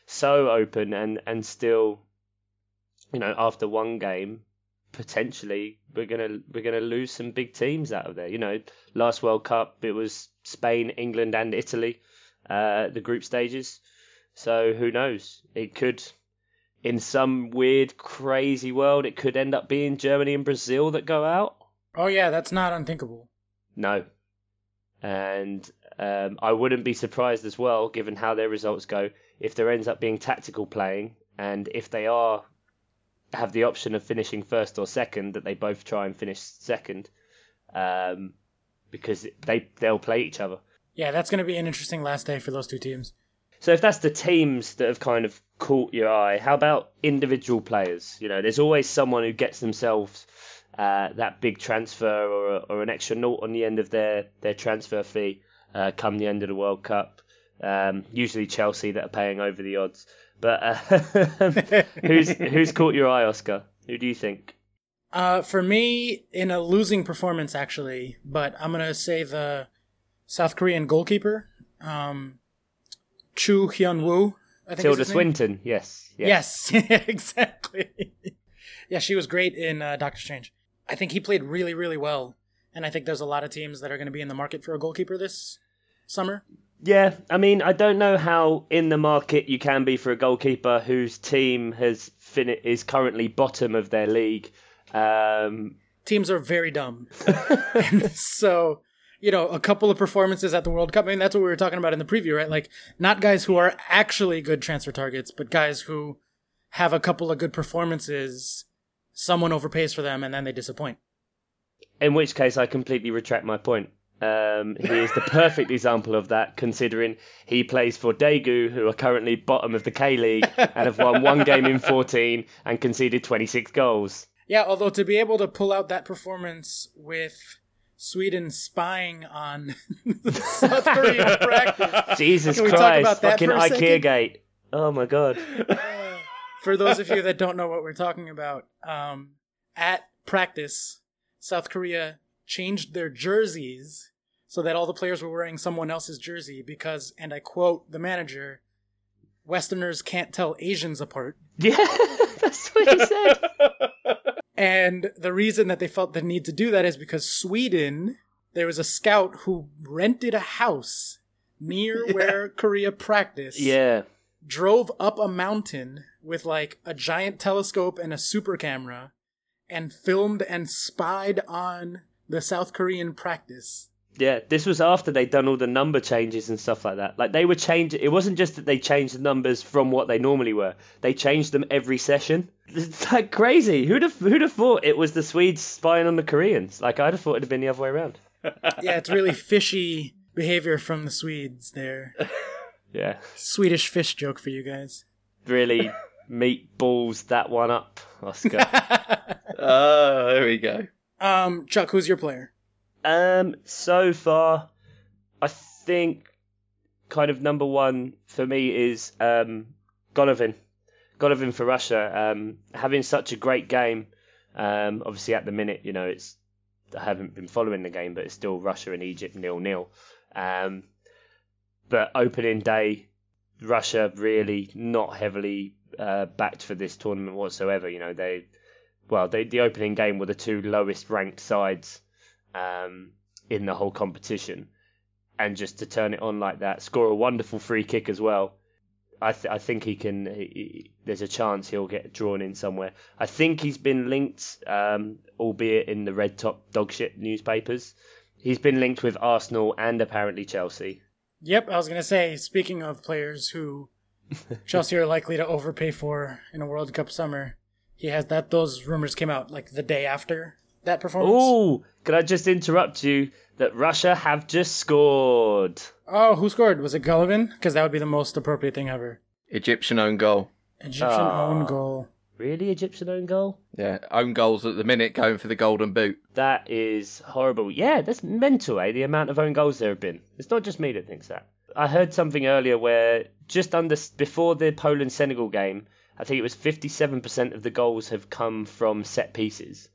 so open and and still, you know, after one game, potentially we're gonna we're gonna lose some big teams out of there. You know, last World Cup it was Spain, England, and Italy, uh, the group stages. So who knows? It could, in some weird, crazy world, it could end up being Germany and Brazil that go out. Oh yeah, that's not unthinkable. No, and um, I wouldn't be surprised as well, given how their results go, if there ends up being tactical playing, and if they are have the option of finishing first or second, that they both try and finish second, um, because they they'll play each other. Yeah, that's going to be an interesting last day for those two teams. So if that's the teams that have kind of caught your eye, how about individual players? You know, there's always someone who gets themselves uh, that big transfer or, or an extra note on the end of their, their transfer fee uh, come the end of the World Cup. Um, usually Chelsea that are paying over the odds. But uh, who's who's caught your eye, Oscar? Who do you think? Uh, for me, in a losing performance, actually, but I'm gonna say the South Korean goalkeeper, um, Jo Hyun-woo. Tilda Swinton. Yes. Yes. yes exactly. yeah, she was great in uh, Doctor Strange. I think he played really, really well and I think there's a lot of teams that are going to be in the market for a goalkeeper this summer. Yeah, I mean, I don't know how in the market you can be for a goalkeeper whose team has fin- is currently bottom of their league. Um, Teams are very dumb, so you know, a couple of performances at the World Cup. I mean, that's what we were talking about in the preview, right? Like, not guys who are actually good transfer targets, but guys who have a couple of good performances. Someone overpays for them, and then they disappoint. In which case, I completely retract my point. Um, he is the perfect example of that, considering he plays for Daegu, who are currently bottom of the K League and have won one game in 14 and conceded 26 goals. Yeah, although to be able to pull out that performance with Sweden spying on South Korea practice. Jesus Christ, fucking IKEA gate. Oh my god. for those of you that don't know what we're talking about, um, at practice, South Korea changed their jerseys so that all the players were wearing someone else's jersey because, and I quote the manager, Westerners can't tell Asians apart. Yeah, that's what he said. and the reason that they felt the need to do that is because Sweden, there was a scout who rented a house near yeah. where Korea practiced. Yeah. Drove up a mountain with like a giant telescope and a super camera and filmed and spied on the South Korean practice. Yeah, this was after they'd done all the number changes and stuff like that. Like they were changing. It wasn't just that they changed the numbers from what they normally were. They changed them every session. It's like crazy. Who'd have who'd have thought it was the Swedes spying on the Koreans? Like I'd have thought it'd have been the other way around. yeah, it's really fishy behavior from the Swedes there. Yeah. Swedish fish joke for you guys. Really meatballs that one up, Oscar. oh, there we go. Um, Chuck, who's your player? Um, so far, I think kind of number one for me is um, Golovin. Golovin for Russia. Um, having such a great game. Um, obviously, at the minute, you know, it's I haven't been following the game, but it's still Russia and Egypt nil nil. Um, but opening day, Russia really not heavily uh, backed for this tournament whatsoever. You know, they well, they, the opening game were the two lowest ranked sides um, in the whole competition, and just to turn it on like that, score a wonderful free kick as well. I, th- I think he can. He, he, there's a chance he'll get drawn in somewhere. I think he's been linked, um, albeit in the red top dogshit newspapers. He's been linked with Arsenal and apparently Chelsea. Yep, I was gonna say. Speaking of players who Chelsea are likely to overpay for in a World Cup summer, he has that. Those rumors came out like the day after that performance. Oh, can I just interrupt you? That Russia have just scored. Oh, who scored? Was it Golovin? Because that would be the most appropriate thing ever. Egyptian own goal. Egyptian Ah. own goal. Really, Egyptian own goal? Yeah, own goals at the minute going for the golden boot. That is horrible. Yeah, that's mental, eh? The amount of own goals there have been. It's not just me that thinks that. I heard something earlier where just under before the Poland Senegal game, I think it was 57% of the goals have come from set pieces.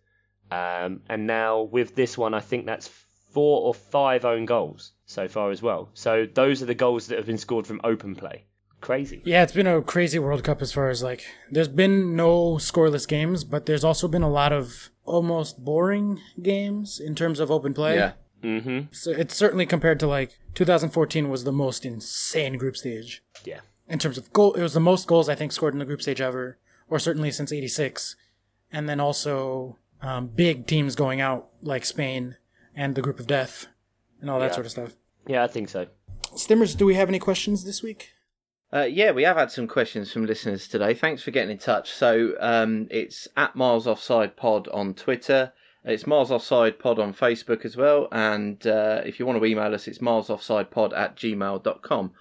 Um, and now with this one, I think that's four or five own goals so far as well. So those are the goals that have been scored from open play. Crazy. Yeah, it's been a crazy World Cup as far as like there's been no scoreless games, but there's also been a lot of almost boring games in terms of open play. Yeah. Mm-hmm. So it's certainly compared to like 2014 was the most insane group stage Yeah. In terms of goal. It was the most goals I think scored in the group stage ever, or certainly since '86. And then also um, big teams going out like Spain and the group of death and all that Yeah. sort of stuff. Yeah, I think so. Stimmers, do we have any questions this week? Uh, yeah, we have had some questions from listeners today. Thanks for getting in touch. So um, it's at Miles Offside Pod on Twitter. It's Miles Offside Pod on Facebook as well. And uh, if you want to email us, it's milesoffsidepod at gmail.com.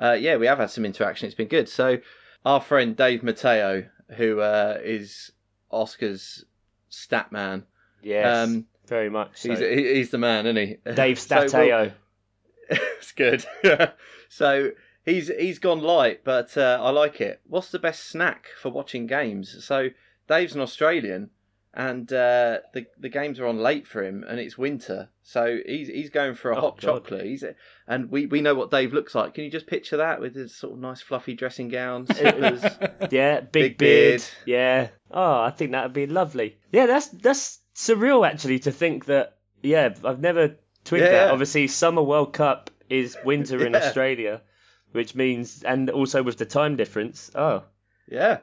Uh, yeah, we have had some interaction. It's been good. So our friend Dave Mateo, who uh, is Oscar's stat man, Yes. Um, very much so. he's, he's the man, isn't he? Dave So we'll- it's good. so he's he's gone light, but uh, I like it. What's the best snack for watching games? So Dave's an Australian, and uh, the the games are on late for him, and it's winter, so he's he's going for a Oh, hot God. chocolate. He's and we, we know what Dave looks like. Can you just picture that with his sort of nice fluffy dressing was Yeah, big, Big beard. beard. Yeah. Oh, I think that would be lovely. Yeah, that's that's surreal actually to think that. Yeah, I've never twigged Yeah. that. Obviously, Summer World Cup is winter in Australia, which means, and also with the time difference. Oh, yeah.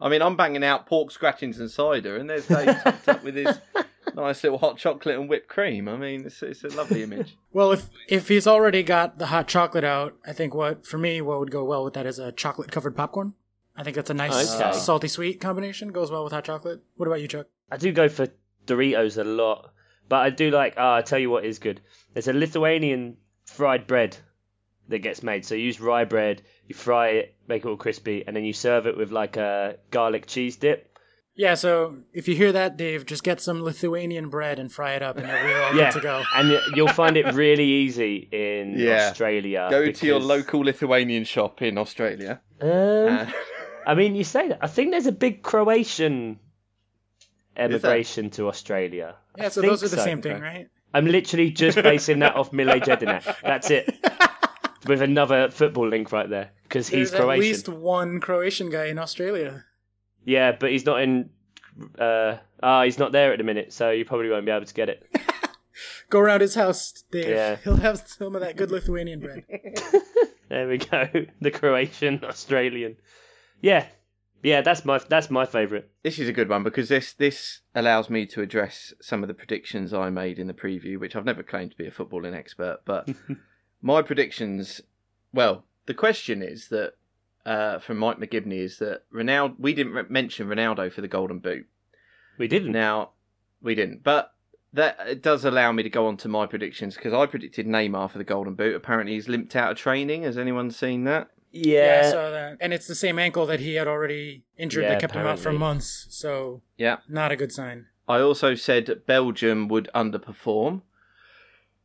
I mean, I'm banging out pork scratchings and cider, and there's Dave topped up with his nice little hot chocolate and whipped cream. I mean, it's it's a lovely image. Well, if if he's already got the hot chocolate out, I think what for me what would go well with that is a chocolate covered popcorn. I think that's a nice Okay. Uh, salty sweet combination. Goes well with hot chocolate. What about you, Chuck? I do go for Doritos a lot, but I do like. Oh, I tell you what is good. There's a Lithuanian fried bread that gets made. So you use rye bread, you fry it, make it all crispy, and then you serve it with like a garlic cheese dip. Yeah, so if you hear that, Dave, just get some Lithuanian bread and fry it up, and we're all Yeah, good to go. and you'll find it really easy in Yeah. Australia. Go to your local Lithuanian shop in Australia. Um, Uh, I mean, you say that. I think there's a big Croatian emigration to Australia. I Yeah, so those are the so. same thing, right? I'm literally just basing that off Mile Jedinak. That's it. With another football link right there because he's There's Croatian. at least one Croatian guy in Australia. Yeah, but he's not in. Uh, ah, he's not there at the minute, so you probably won't be able to get it. Go around his house, Dave. Yeah. He'll have some of that good Lithuanian bread. There we go. The Croatian Australian. Yeah, yeah. That's my that's my favourite. this is a good one because this this allows me to address some of the predictions I made in the preview, which I've never claimed to be a footballing expert, but my predictions. Well, the question is that uh, from Mike McGivney is that Ronaldo. We didn't re- mention Ronaldo for the Golden Boot. We didn't. Now we didn't, but that it does allow me to go on to my predictions because I predicted Neymar for the Golden Boot. Apparently, he's limped out of training. Has anyone seen that? Yeah, Yeah. I saw that. And it's the same ankle that he had already injured Yeah, that kept him out for months. So, Yeah. not a good sign. I also said Belgium would underperform.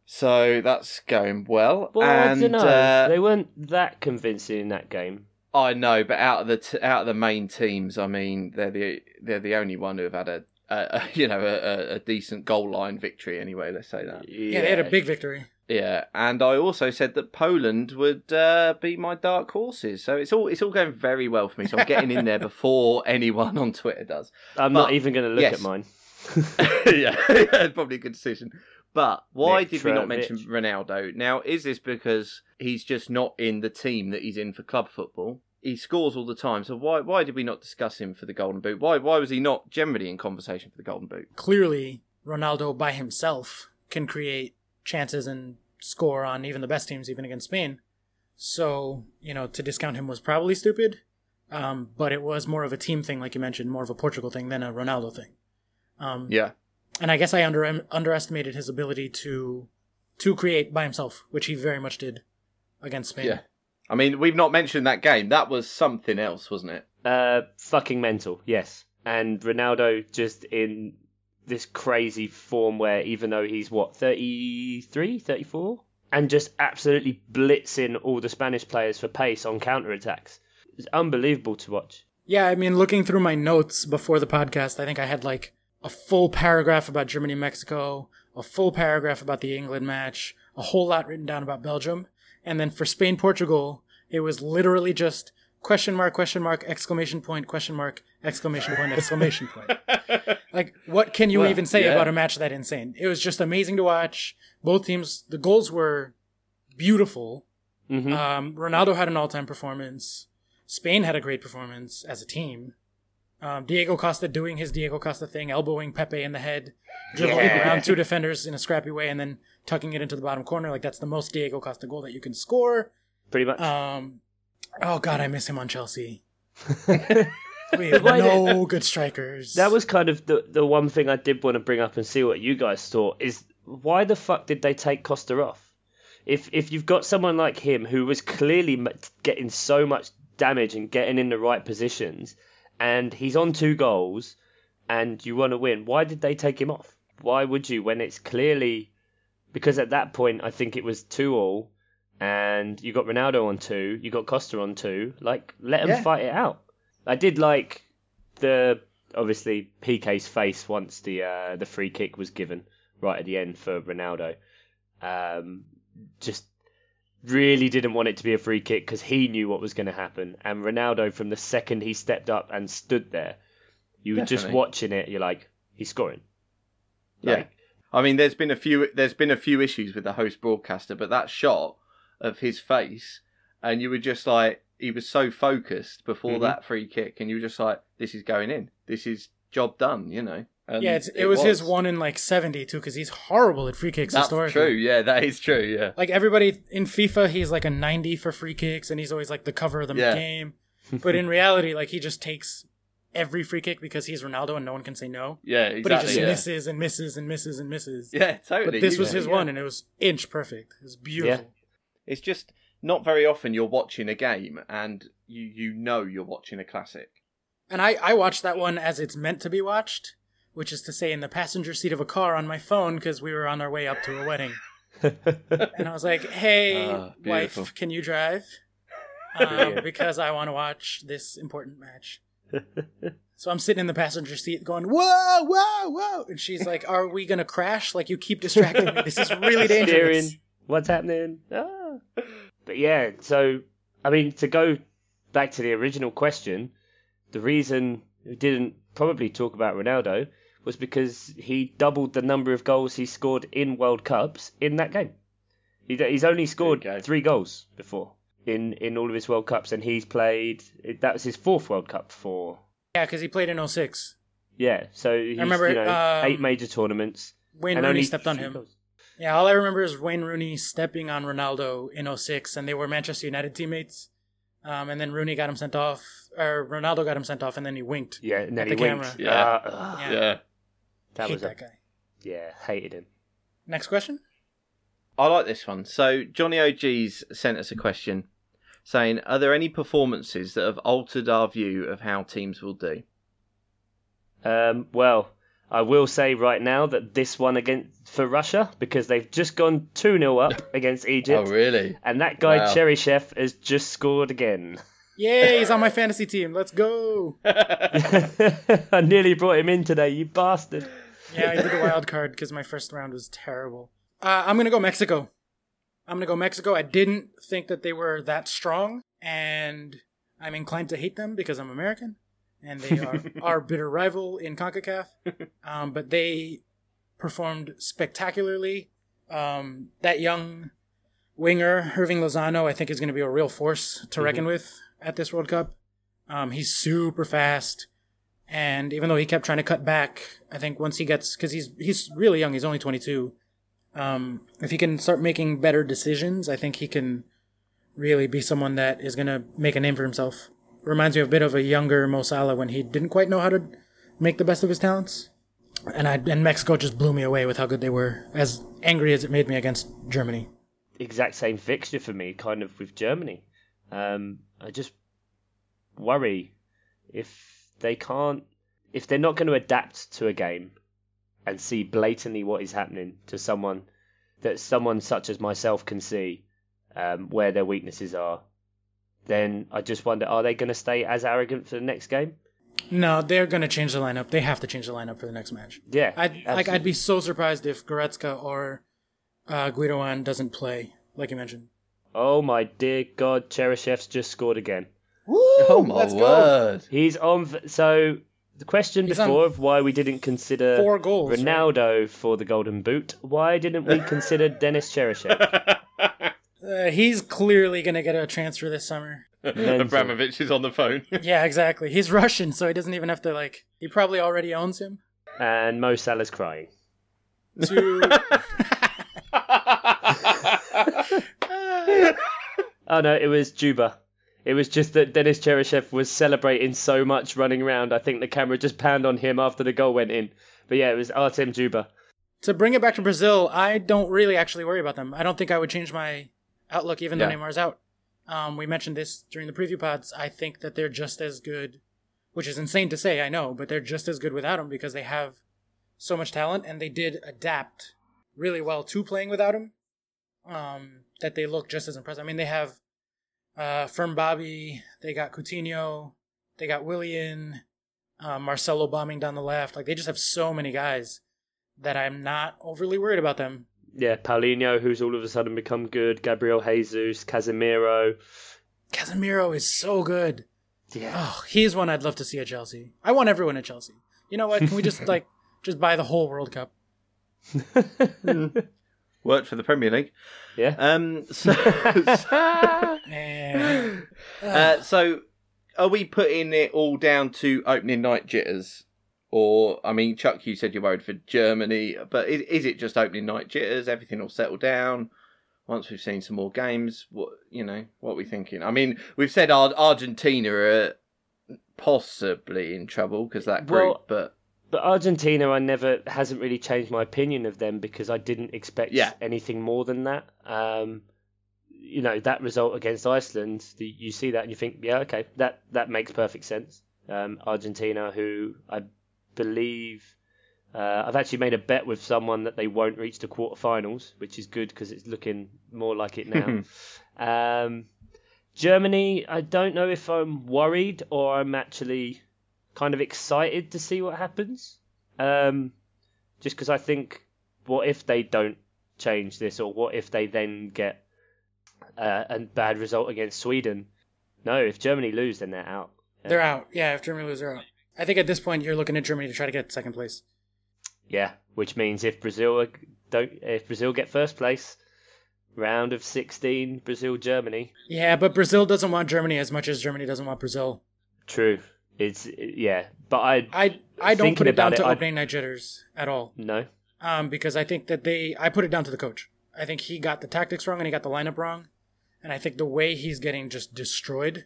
So that's going well. well, and I don't know. uh, they weren't that convincing in that game. I know, but out of the t- out of the main teams, I mean, they're the they're the only one who have had a, a, a you know a, a- a decent goal line victory. Anyway, let's say that. Yeah, they had a big victory. Yeah, and I also said that Poland would uh, be my dark horses. So it's all it's all going very well for me. So I'm getting in there before anyone on Twitter does. I'm But, not even going to look yes. at mine. yeah, it's probably a good decision. But why did we not mention Ronaldo? Now, is this because he's just not in the team that he's in for club football? He scores all the time, so why why did we not discuss him for the Golden Boot? Why why was he not generally in conversation for the Golden Boot? Clearly, Ronaldo by himself can create chances and score on even the best teams, even against Spain. So, you know, to discount him was probably stupid. Um, but it was more of a team thing, like you mentioned, more of a Portugal thing than a Ronaldo thing. Um, Yeah, and I guess I under underestimated his ability to to create by himself, which he very much did against Spain. yeah. I mean, we've not mentioned that game. That was something else, wasn't it? Uh, fucking mental, yes. And Ronaldo just in this crazy form where even though he's what 33, 34, and just absolutely blitzing all the Spanish players for pace on counter attacks. It's unbelievable to watch. Yeah, I mean, looking through my notes before the podcast, I think I had like a full paragraph about Germany Mexico, a full paragraph about the England match, a whole lot written down about Belgium, and then for Spain Portugal, it was literally just question mark question mark exclamation point question mark exclamation point exclamation point. Like, what can you Well, even say yeah. about a match that insane? It was just amazing to watch. Both teams, the goals were beautiful. hmm Um, Ronaldo had an all-time performance. Spain had a great performance as a team. Um, Diego Costa doing his Diego Costa thing, elbowing Pepe in the head, dribbling Yeah. around two defenders in a scrappy way, and then tucking it into the bottom corner. Like that's the most Diego Costa goal that you can score. Pretty much. Um, oh God, I miss him on Chelsea. We have no good strikers. That was kind of the the one thing I did want to bring up and see what you guys thought is why the fuck did they take Costa off? If if you've got someone like him who was clearly getting so much damage and getting in the right positions, and he's on two goals, and you want to win, why did they take him off? Why would you when it's clearly because at that point I think it was two all, and you got Ronaldo on two, you got Costa on two, like let them Yeah. fight it out. I did like the obviously Piqué's face once the uh, the free kick was given right at the end for Ronaldo. Um, just really didn't want it to be a free kick because he knew what was going to happen. And Ronaldo, from the second he stepped up and stood there, you were just watching it. You're like, he's scoring. Yeah. I mean, there's been a few there's been a few issues with the host broadcaster, but that shot of his face, and you were just like, he was so focused before Mhm. that free kick, and you were just like, this is going in, this is job done, you know. And yeah, it's, it, was, his one in like seventy too, because he's horrible at free kicks That's historically. true. Yeah, that is true. Yeah. Like everybody in FIFA, he's like a 90 for free kicks, and he's always like the cover of the Yeah. game. But in reality, like he just takes every free kick because he's Ronaldo and no one can say no. Yeah, But he just yeah. misses and misses and misses and misses. yeah, totally. But this was his yeah. one, and it was inch perfect. It was beautiful. It's just not very often you're watching a game and you you know you're watching a classic. And I, I watched that one as it's meant to be watched, which is to say in the passenger seat of a car on my phone because we were on our way up to a wedding. and I was like, hey, Ah, wife, can you drive? Um, because I want to watch this important match. So I'm sitting in the passenger seat going, whoa, whoa, whoa. And she's like, are we going to crash? Like, you keep distracting me. This is really dangerous. Steering. What's happening? Ah. But yeah, so I mean, to go back to the original question, the reason we didn't probably talk about Ronaldo was because he doubled the number of goals he scored in World Cups in that game. He, he's only scored There three goals before in, in all of his World Cups, and he's played. That was his fourth World Cup for. Yeah, because he played in 06. Yeah, so he's remember, you know um, eight major tournaments. Wayne and Rooney only stepped on him. goals. Yeah, all I remember is Wayne Rooney stepping on Ronaldo in 06, and they were Manchester United teammates. Um, and then Rooney got him sent off, or Ronaldo got him sent off, and then he winked. Yeah, and then At he the winked. camera. Yeah. Ah, ah. Yeah. Yeah. that Hate was a, that guy. yeah, hated him. Next question. I like this one. So Johnny OG's sent us a question saying, "Are there any performances that have altered our view of how teams will do?" Um, well, I will say right now that this one against for Russia because they've just gone two 0 up against Egypt, Oh, really? and that guy Wow. Cheryshev has just scored again. Yay, he's on my fantasy team. Let's go. I nearly brought him in today, you bastard. Yeah, I did a wild card because my first round was terrible. Uh, I'm going to go Mexico. I'm gonna go Mexico. I didn't think that they were that strong, and I'm inclined to hate them because I'm American, and they are our bitter rival in Concacaf. Um, but they performed spectacularly. Um, that young winger, Hirving Lozano, I think is going to be a real force to reckon with at this World Cup. Um, he's super fast, and even though he kept trying to cut back, I think once he gets because he's he's really young, he's only 22. Um, if he can start making better decisions, I think he can really be someone that is going to make a name for himself. Reminds me of a bit of a younger Mo Salah when he didn't quite know how to make the best of his talents. And I and Mexico just blew me away with how good they were, as angry as it made me against Germany. exact same fixture for me, kind of with Germany. Um, I just worry if they can't, if they're not going to adapt to a game and see blatantly what is happening to someone that someone such as myself can see um, where their weaknesses are. Then I just wonder, are they going to stay as arrogant for the next game? No, they're going to change the lineup. They have to change the lineup for the next match. Yeah, I'd like. I'd be so surprised if Goretzka or uh, Gündoğan doesn't play, like you mentioned. Oh my dear God, Cheryshev's just scored again. Oh my word! He's on. v- So the question He's before of why we didn't consider Four goals, right? Ronaldo for the Golden Boot. Why didn't we consider Dennis Cheryshev? Uh, he's clearly going to get a transfer this summer. Abramovich is on the phone. yeah, exactly. He's Russian, so he doesn't even have to like. He probably already owns him. and Mo Salah's crying. To Oh no, it was Dzyuba. It was just that Dennis Cheryshev was celebrating so much running around. I think the camera just panned on him after the goal went in. But yeah, it was Artem Dzyuba. to bring it back to Brazil, I don't really actually worry about them. I don't think I would change my outlook even though Yeah. Neymar's out. Um, we mentioned this during the preview pods. I think that they're just as good, which is insane to say, I know, but they're just as good without him because they have so much talent and they did adapt really well to playing without him. Um, that they look just as impressive. I mean, they have uh, Firm Bobby, they got Coutinho, they got Willian, uh, Marcelo bombing down the left. Like they just have so many guys that I'm not overly worried about them. Yeah, Paulinho, who's all of a sudden become good. Gabriel Jesus, Casemiro. Casemiro is so good. Yeah. Oh, he's one I'd love to see at Chelsea. I want everyone at Chelsea. You know what? Can we just like just buy the whole World Cup? Worked for the Premier League. Yeah. Um. So, And uh, so are we putting it all down to opening night jitters? Or, I mean, Chuck, you said you're worried for Germany, but is, is it just opening night jitters? Everything will settle down once we've seen some more games. What you know, what are we thinking? I mean, we've said Ar- Argentina are possibly in trouble because that group, Well, but But Argentina, I never hasn't really changed my opinion of them because I didn't expect Yeah. anything more than that. Um, you know that result against Iceland, the, you see that and you think, yeah, okay, that that makes perfect sense. Um, Argentina, who I believe uh, I've actually made a bet with someone that they won't reach the quarterfinals, which is good because it's looking more like it now. um, Germany, I don't know if I'm worried or I'm actually kind of excited to see what happens. Um, just because I think, what if they don't change this, or what if they then get uh, a bad result against Sweden? No, if Germany lose, then they're out. they're out. Yeah, if Germany lose, they're out. I think at this point you're looking at Germany to try to get second place. Yeah, which means if Brazil don't, if Brazil get first place, round of 16, Brazil Germany. Yeah, but Brazil doesn't want Germany as much as Germany doesn't want Brazil. True, it's yeah, but I I I don't put it down about to it, I- opening night jitters at all. no. um, because I think that they I put it down to the coach. I think he got the tactics wrong and he got the lineup wrong, and I think the way he's getting just destroyed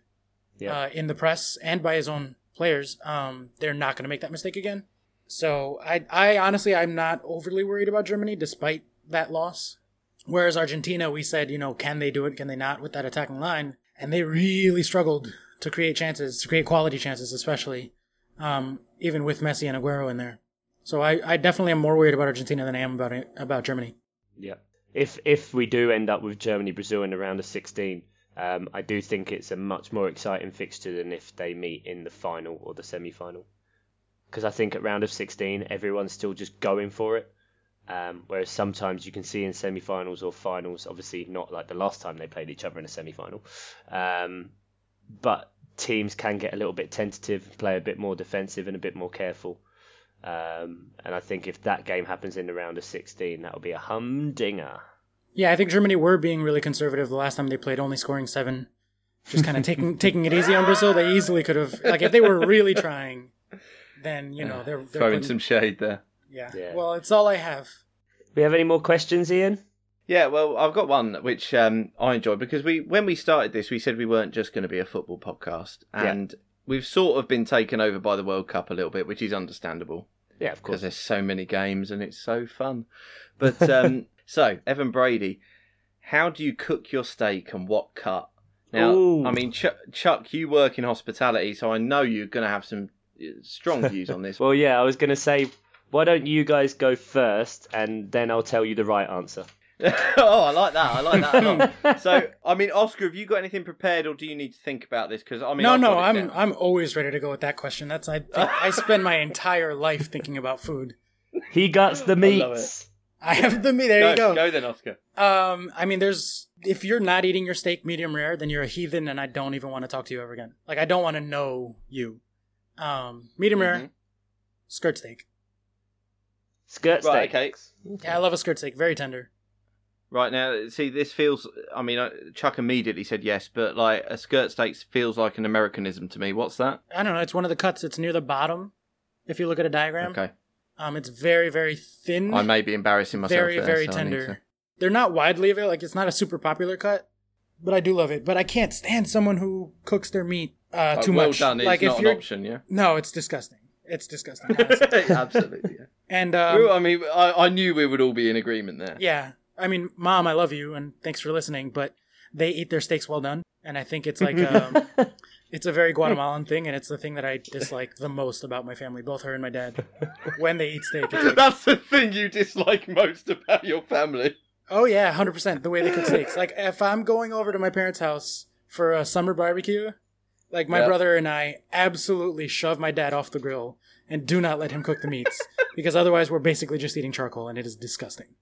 Yeah. uh, in the press and by his own players, um, they're not going to make that mistake again. So I I honestly I'm not overly worried about Germany despite that loss. Whereas Argentina, we said you know can they do it, can they not with that attacking line, and they really struggled to create chances, to create quality chances, especially um, even with Messi and Aguero in there. So I, I definitely am more worried about Argentina than I am about about Germany. Yeah. If if we do end up with Germany Brazil in the round of 16, um, I do think it's a much more exciting fixture than if they meet in the final or the semi final. Because I think at round of 16, everyone's still just going for it. Um, whereas sometimes you can see in semi-finals or finals, obviously not like the last time they played each other in a semi-final, um, but teams can get a little bit tentative, play a bit more defensive and a bit more careful. Um, and I think if that game happens in the round of 16, that'll be a humdinger. Yeah, I think Germany were being really conservative the last time they played, only scoring seven. Just kind of taking taking it easy on Brazil. They easily could have, like, if they were really trying, then you know they're, they're Throwing putting- some shade there. Yeah. Yeah. Well, it's all I have. We have any more questions, Ian? Yeah, well, I've got one which um, I enjoy because we, when we started this, we said we weren't just going to be a football podcast, Yeah. and we've sort of been taken over by the World Cup a little bit, which is understandable Yeah, of course. because there's so many games and it's so fun. But um, so, Evan Brady, how do you cook your steak and what cut? Now, Ooh. I mean, Chuck, Chuck, you work in hospitality, so I know you're going to have some uh, strong views on this. Well, yeah, I was going to say, why don't you guys go first, and then I'll tell you the right answer. oh, I like that. I like that a lot. so, I mean, Oscar, have you got anything prepared, or do you need to think about this? Because I mean, no, I've no, I'm down. I'm always ready to go with that question. That's I think, I spend my entire life thinking about food. He guts the love meats. I have the meat. There go, you go. Go then, Oscar. Um, I mean, there's if you're not eating your steak medium rare, then you're a heathen, and I don't even want to talk to you ever again. Like I don't want to know you. Um, medium rare, Mhm. skirt steak. Skirt Right. steak. Okay. Yeah, I love a skirt steak. Very tender. Right now, see, this feels. I mean, uh, Chuck immediately said yes, but like a skirt steak feels like an Americanism to me. What's that? I don't know. It's one of the cuts. It's near the bottom. If you look at a diagram, Okay, um, it's very very thin. I may be embarrassing myself. very there, very so tender. They're not widely available. Like it's not a super popular cut, but I do love it. But I can't stand someone who cooks their meat uh, to- too well much. done is like not if an you're option. Yeah. no, it's disgusting. It's disgusting. Absolutely. Yeah. and um, I mean, I, I knew we would all be in agreement there. yeah, I mean, mom, I love you and thanks for listening. But they eat their steaks well done, and I think it's like um, it's a very Guatemalan thing, and it's the thing that I dislike the most about my family, both her and my dad. When they eat steak, it's like, That's the thing you dislike most about your family. Oh yeah, hundred percent. The way they cook steaks. Like if I'm going over to my parents' house for a summer barbecue, like my Yeah. brother and I absolutely shove my dad off the grill and do not let him cook the meats because otherwise we're basically just eating charcoal and it is disgusting.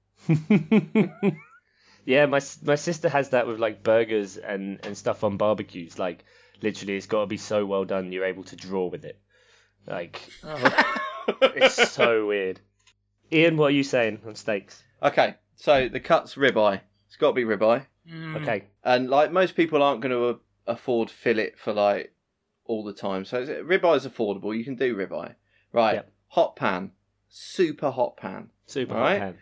yeah, my my sister has that with like burgers and and stuff on barbecues. Like literally, it's got to be so well done you're able to draw with it. Like Oh. it's so weird. Ian, what are you saying on steaks? Okay, so the cut's ribeye. It's got to be ribeye. Mm. Okay, and like most people aren't going to afford fillet for like all the time. So it's- ribeye is affordable. You can do ribeye, right? Yep. Hot pan, super hot pan. super All hot pan.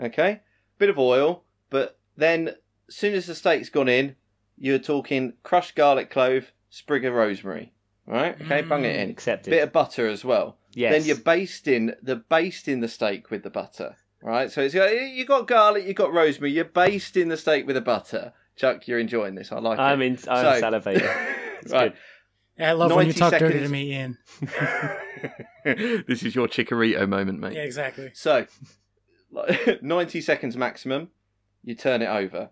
Okay, bit of oil, but then as soon as the steak's gone in, you're talking crushed garlic clove, sprig of rosemary. Right? Okay, bung it mm, in. Accepted. Bit of butter as well. yes. Then you're basting the basting the steak with the butter. Right? So it's got, you got garlic, you got rosemary. You're basting the steak with the butter. Chuck, you're enjoying this. I like I'm it. in. I'm So- salivating. It's right. Yeah, I love when you 90 talk dirty to me, Ian. this is your chikorito moment, mate. Yeah, exactly. So, 90 seconds maximum, you turn it over.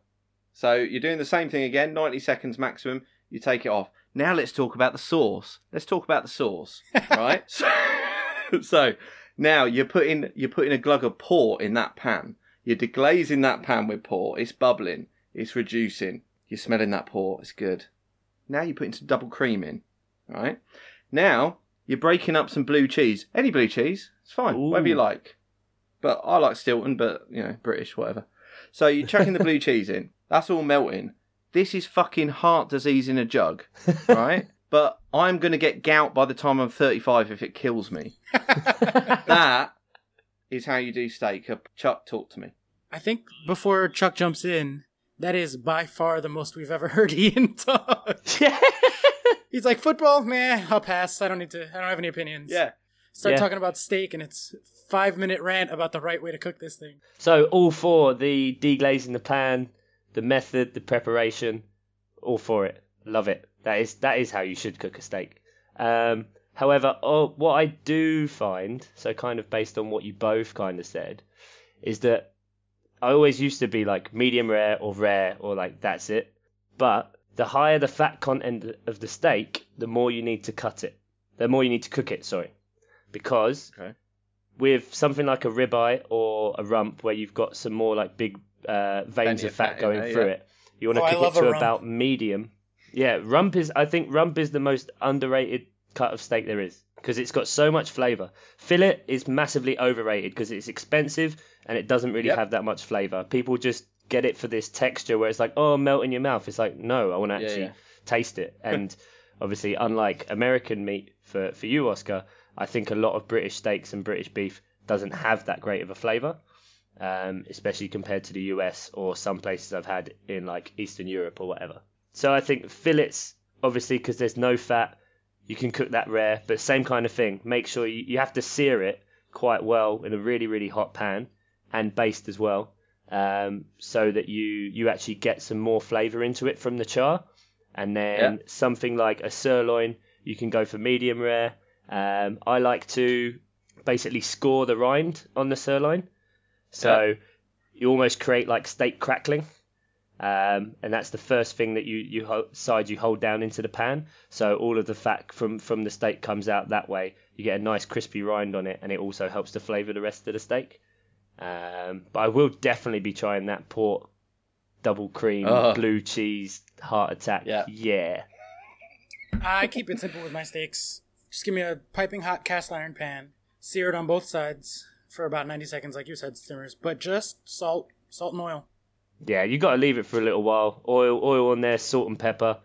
So, you're doing the same thing again, 90 seconds maximum, you take it off. Now, let's talk about the sauce. Let's talk about the sauce, right? so, so, now you're putting you're putting a glug of port in that pan. You're deglazing that pan with port. It's bubbling. It's reducing. You're smelling that port. It's good. Now you're putting some double cream in, right? Now you're breaking up some blue cheese. Any blue cheese, it's fine. Ooh. Whatever you like. But I like Stilton, but you know, British, whatever. So you're chucking the blue cheese in. That's all melting. This is fucking heart disease in a jug, right? but I'm gonna get gout by the time I'm 35 if it kills me. that is how you do steak. Uh, Chuck, talk to me. I think before Chuck jumps in, that is by far the most we've ever heard Ian talk. Yeah. He's like, football, man, I'll pass. I don't need to. I don't have any opinions. Yeah. Start Yeah. talking about steak, and it's five minute rant about the right way to cook this thing. So all for the deglazing the pan, the method, the preparation, all for it. Love it. That is that is how you should cook a steak. Um, however, oh, what I do find, so kind of based on what you both kind of said, is that I always used to be like medium rare or rare or like that's it. But the higher the fat content of the steak, the more you need to cut it. The more you need to cook it. Sorry, because Okay. with something like a ribeye or a rump where you've got some more like big uh, veins Plenty of of fat fat going there, through yeah. it. You want to Oh, I cook it to about medium. Yeah, rump is. I think rump is the most underrated cut of steak there is because it's got so much flavour. Fillet is massively overrated because it's expensive and it doesn't really Yep. have that much flavour. People just get it for this texture where it's like, oh, melt in your mouth. It's like, no, I want to Yeah, actually yeah. taste it. And obviously, unlike American meat for for you, Oscar, I think a lot of British steaks and British beef doesn't have that great of a flavour um, especially compared to the US or some places I've had in like Eastern Europe or whatever. So I think fillets, obviously, because there's no fat, you can cook that rare, but same kind of thing. Make sure you, you have to sear it quite well in a really, really hot pan and baste as well, um, so that you, you actually get some more flavour into it from the char. And then Yeah. something like a sirloin, you can go for medium rare. Um, I like to basically score the rind on the sirloin. So you almost create like steak crackling. Um, and that's the first thing that you, you ho- side you hold down into the pan. So all of the fat from, from the steak comes out that way. You get a nice crispy rind on it, and it also helps to flavour the rest of the steak. Um, but I will definitely be trying that port double cream Oh. blue cheese heart attack. Yeah. yeah. I keep it simple with my steaks. Just give me a piping hot cast iron pan, sear it on both sides for about 90 seconds, like you said, simmers, but just salt, salt and oil. Yeah, you got to leave it for a little while. Oil, oil on there, salt and pepper.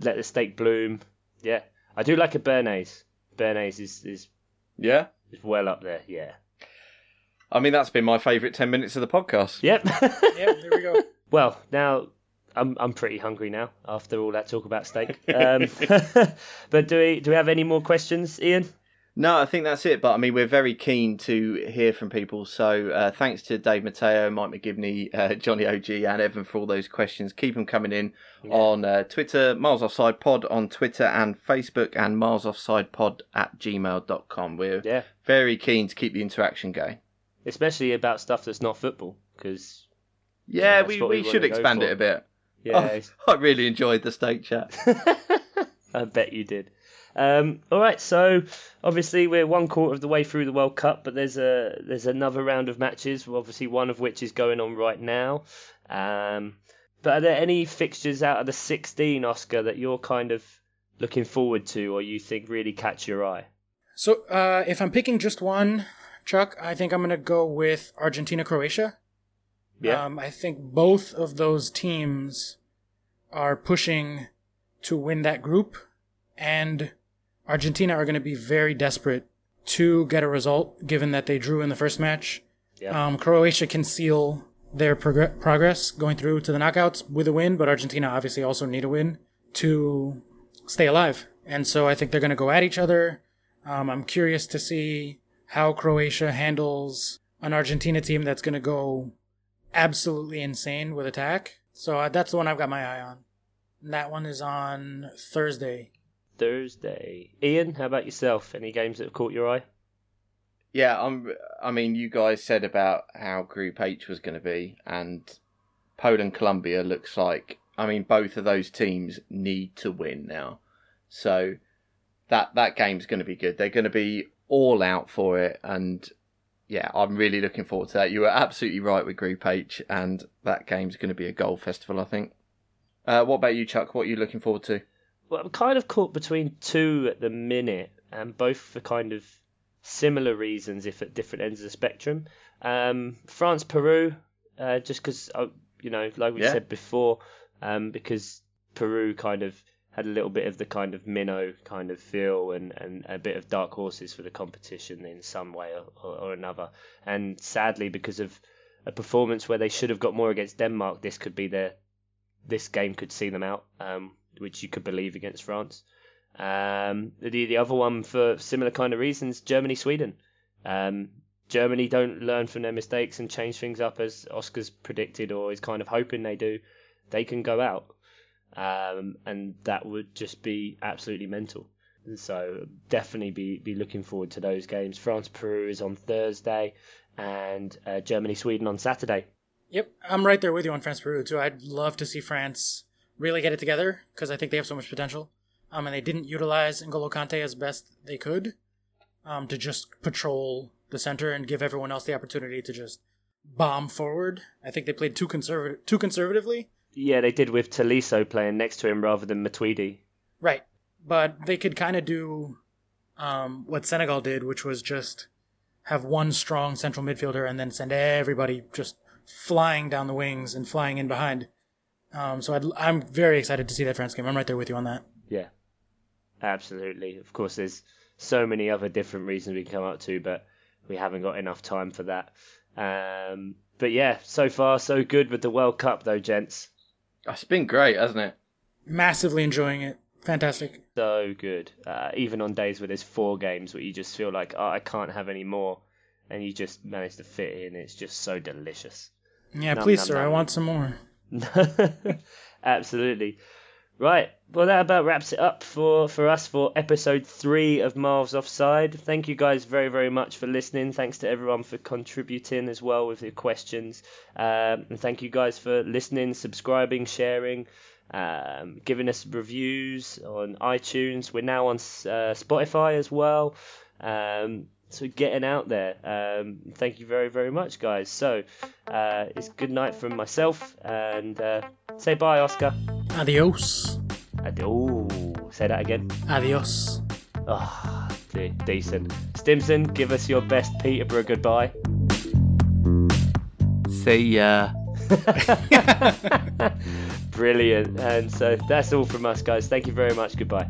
Let the steak bloom. Yeah, I do like a béarnaise. Béarnaise is is, Yeah. is well up there. Yeah. I mean, that's been my favourite 10 minutes of the podcast. Yep. Yep, there we go. well, now I'm I'm pretty hungry now after all that talk about steak. Um, but do we do we have any more questions, Ian? No, I think that's it. But I mean, we're very keen to hear from people. So uh, thanks to Dave Mateo, Mike McGivney, uh, Johnny OG, and Evan for all those questions. Keep them coming in on uh, Twitter, Miles Offside Pod on Twitter and Facebook, and Miles Offside Pod at gmail.com. We're Yeah, very keen to keep the interaction going. especially about stuff that's not football, because Yeah, that's we, we, we should expand it a bit. yeah, Oh, I really enjoyed the steak chat. I bet you did. Um, all right, so obviously we're one quarter of the way through the World Cup, but there's a there's another round of matches. Obviously, one of which is going on right now. Um, but are there any fixtures out of the 16, Oscar, that you're kind of looking forward to, or you think really catch your eye? So, uh, if I'm picking just one, Chuck, I think I'm going to go with Argentina Croatia. Yeah. Um, I think both of those teams are pushing to win that group, and Argentina are going to be very desperate to get a result, given that they drew in the first match. Yeah. Um, Croatia can seal their progr- progress going through to the knockouts with a win, but Argentina obviously also need a win to stay alive. And so I think they're going to go at each other. Um, I'm curious to see how Croatia handles an Argentina team that's going to go absolutely insane with attack. So uh, that's the one I've got my eye on. And that one is on Thursday. Thursday. Ian, how about yourself? Any games that have caught your eye? Yeah, I'm. I mean, you guys said about how Group H was going to be, and Poland Colombia looks like. I mean, both of those teams need to win now, so that that game's going to be good. They're going to be all out for it, and yeah, I'm really looking forward to that. You were absolutely right with Group H, and that game's going to be a goal festival, I think. Uh, what about you, Chuck? What are you looking forward to? Well, I'm kind of caught between two at the minute, and both for kind of similar reasons, if at different ends of the spectrum. Um, France, Peru, uh, just because you know, like we Yeah. said before, um, because Peru kind of had a little bit of the kind of minnow kind of feel and, and a bit of dark horses for the competition in some way or, or, or another. And sadly, because of a performance where they should have got more against Denmark, this could be their this game could see them out, um, which you could believe against France. Um, the the other one for similar kind of reasons, Germany Sweden. Um, Germany don't learn from their mistakes and change things up as Oscar's predicted or is kind of hoping they do. They can go out, um, and that would just be absolutely mental. So definitely be be looking forward to those games. France Peru is on Thursday, and uh, Germany Sweden on Saturday. Yep, I'm right there with you on France Peru too. I'd love to see France really get it together because I think they have so much potential. Um, and they didn't utilize N'Golo Kante as best they could, um, to just patrol the center and give everyone else the opportunity to just bomb forward. I think they played too conservative, too conservatively. Yeah, they did with Tolisso playing next to him rather than Matuidi. Right, but they could kind of do um, what Senegal did, which was just have one strong central midfielder and then send everybody just flying down the wings and flying in behind. Um, so i am very excited to see that France game. I'm right there with you on that. Yeah, absolutely. Of course, there's so many other different reasons we can come up to, but we haven't got enough time for that. Um, but yeah, so far so good with the World Cup, though, gents. It's been great, hasn't it? Massively enjoying it. Fantastic. So good. Uh, even on days where there's four games where you just feel like, oh, I can't have any more, and you just manage to fit in. It's just so delicious. Yeah, num, please, num, sir. Num. I want some more. Absolutely. Right. Well, that about wraps it up for, for us for episode three of Miles Offside. Thank you guys very, very much for listening. Thanks to everyone for contributing as well with your questions. Um, and thank you guys for listening, subscribing, sharing, um, giving us reviews on iTunes. We're now on uh, Spotify as well. Um, so getting out there. Um, thank you very, very much, guys. So uh, it's good night from myself, and uh, say bye, Oscar. Adios. Adios. Say that again. Adios. Oh, decent. Stimson, give us your best Peterborough goodbye. See ya. Brilliant. And so that's all from us, guys. Thank you very much. Goodbye.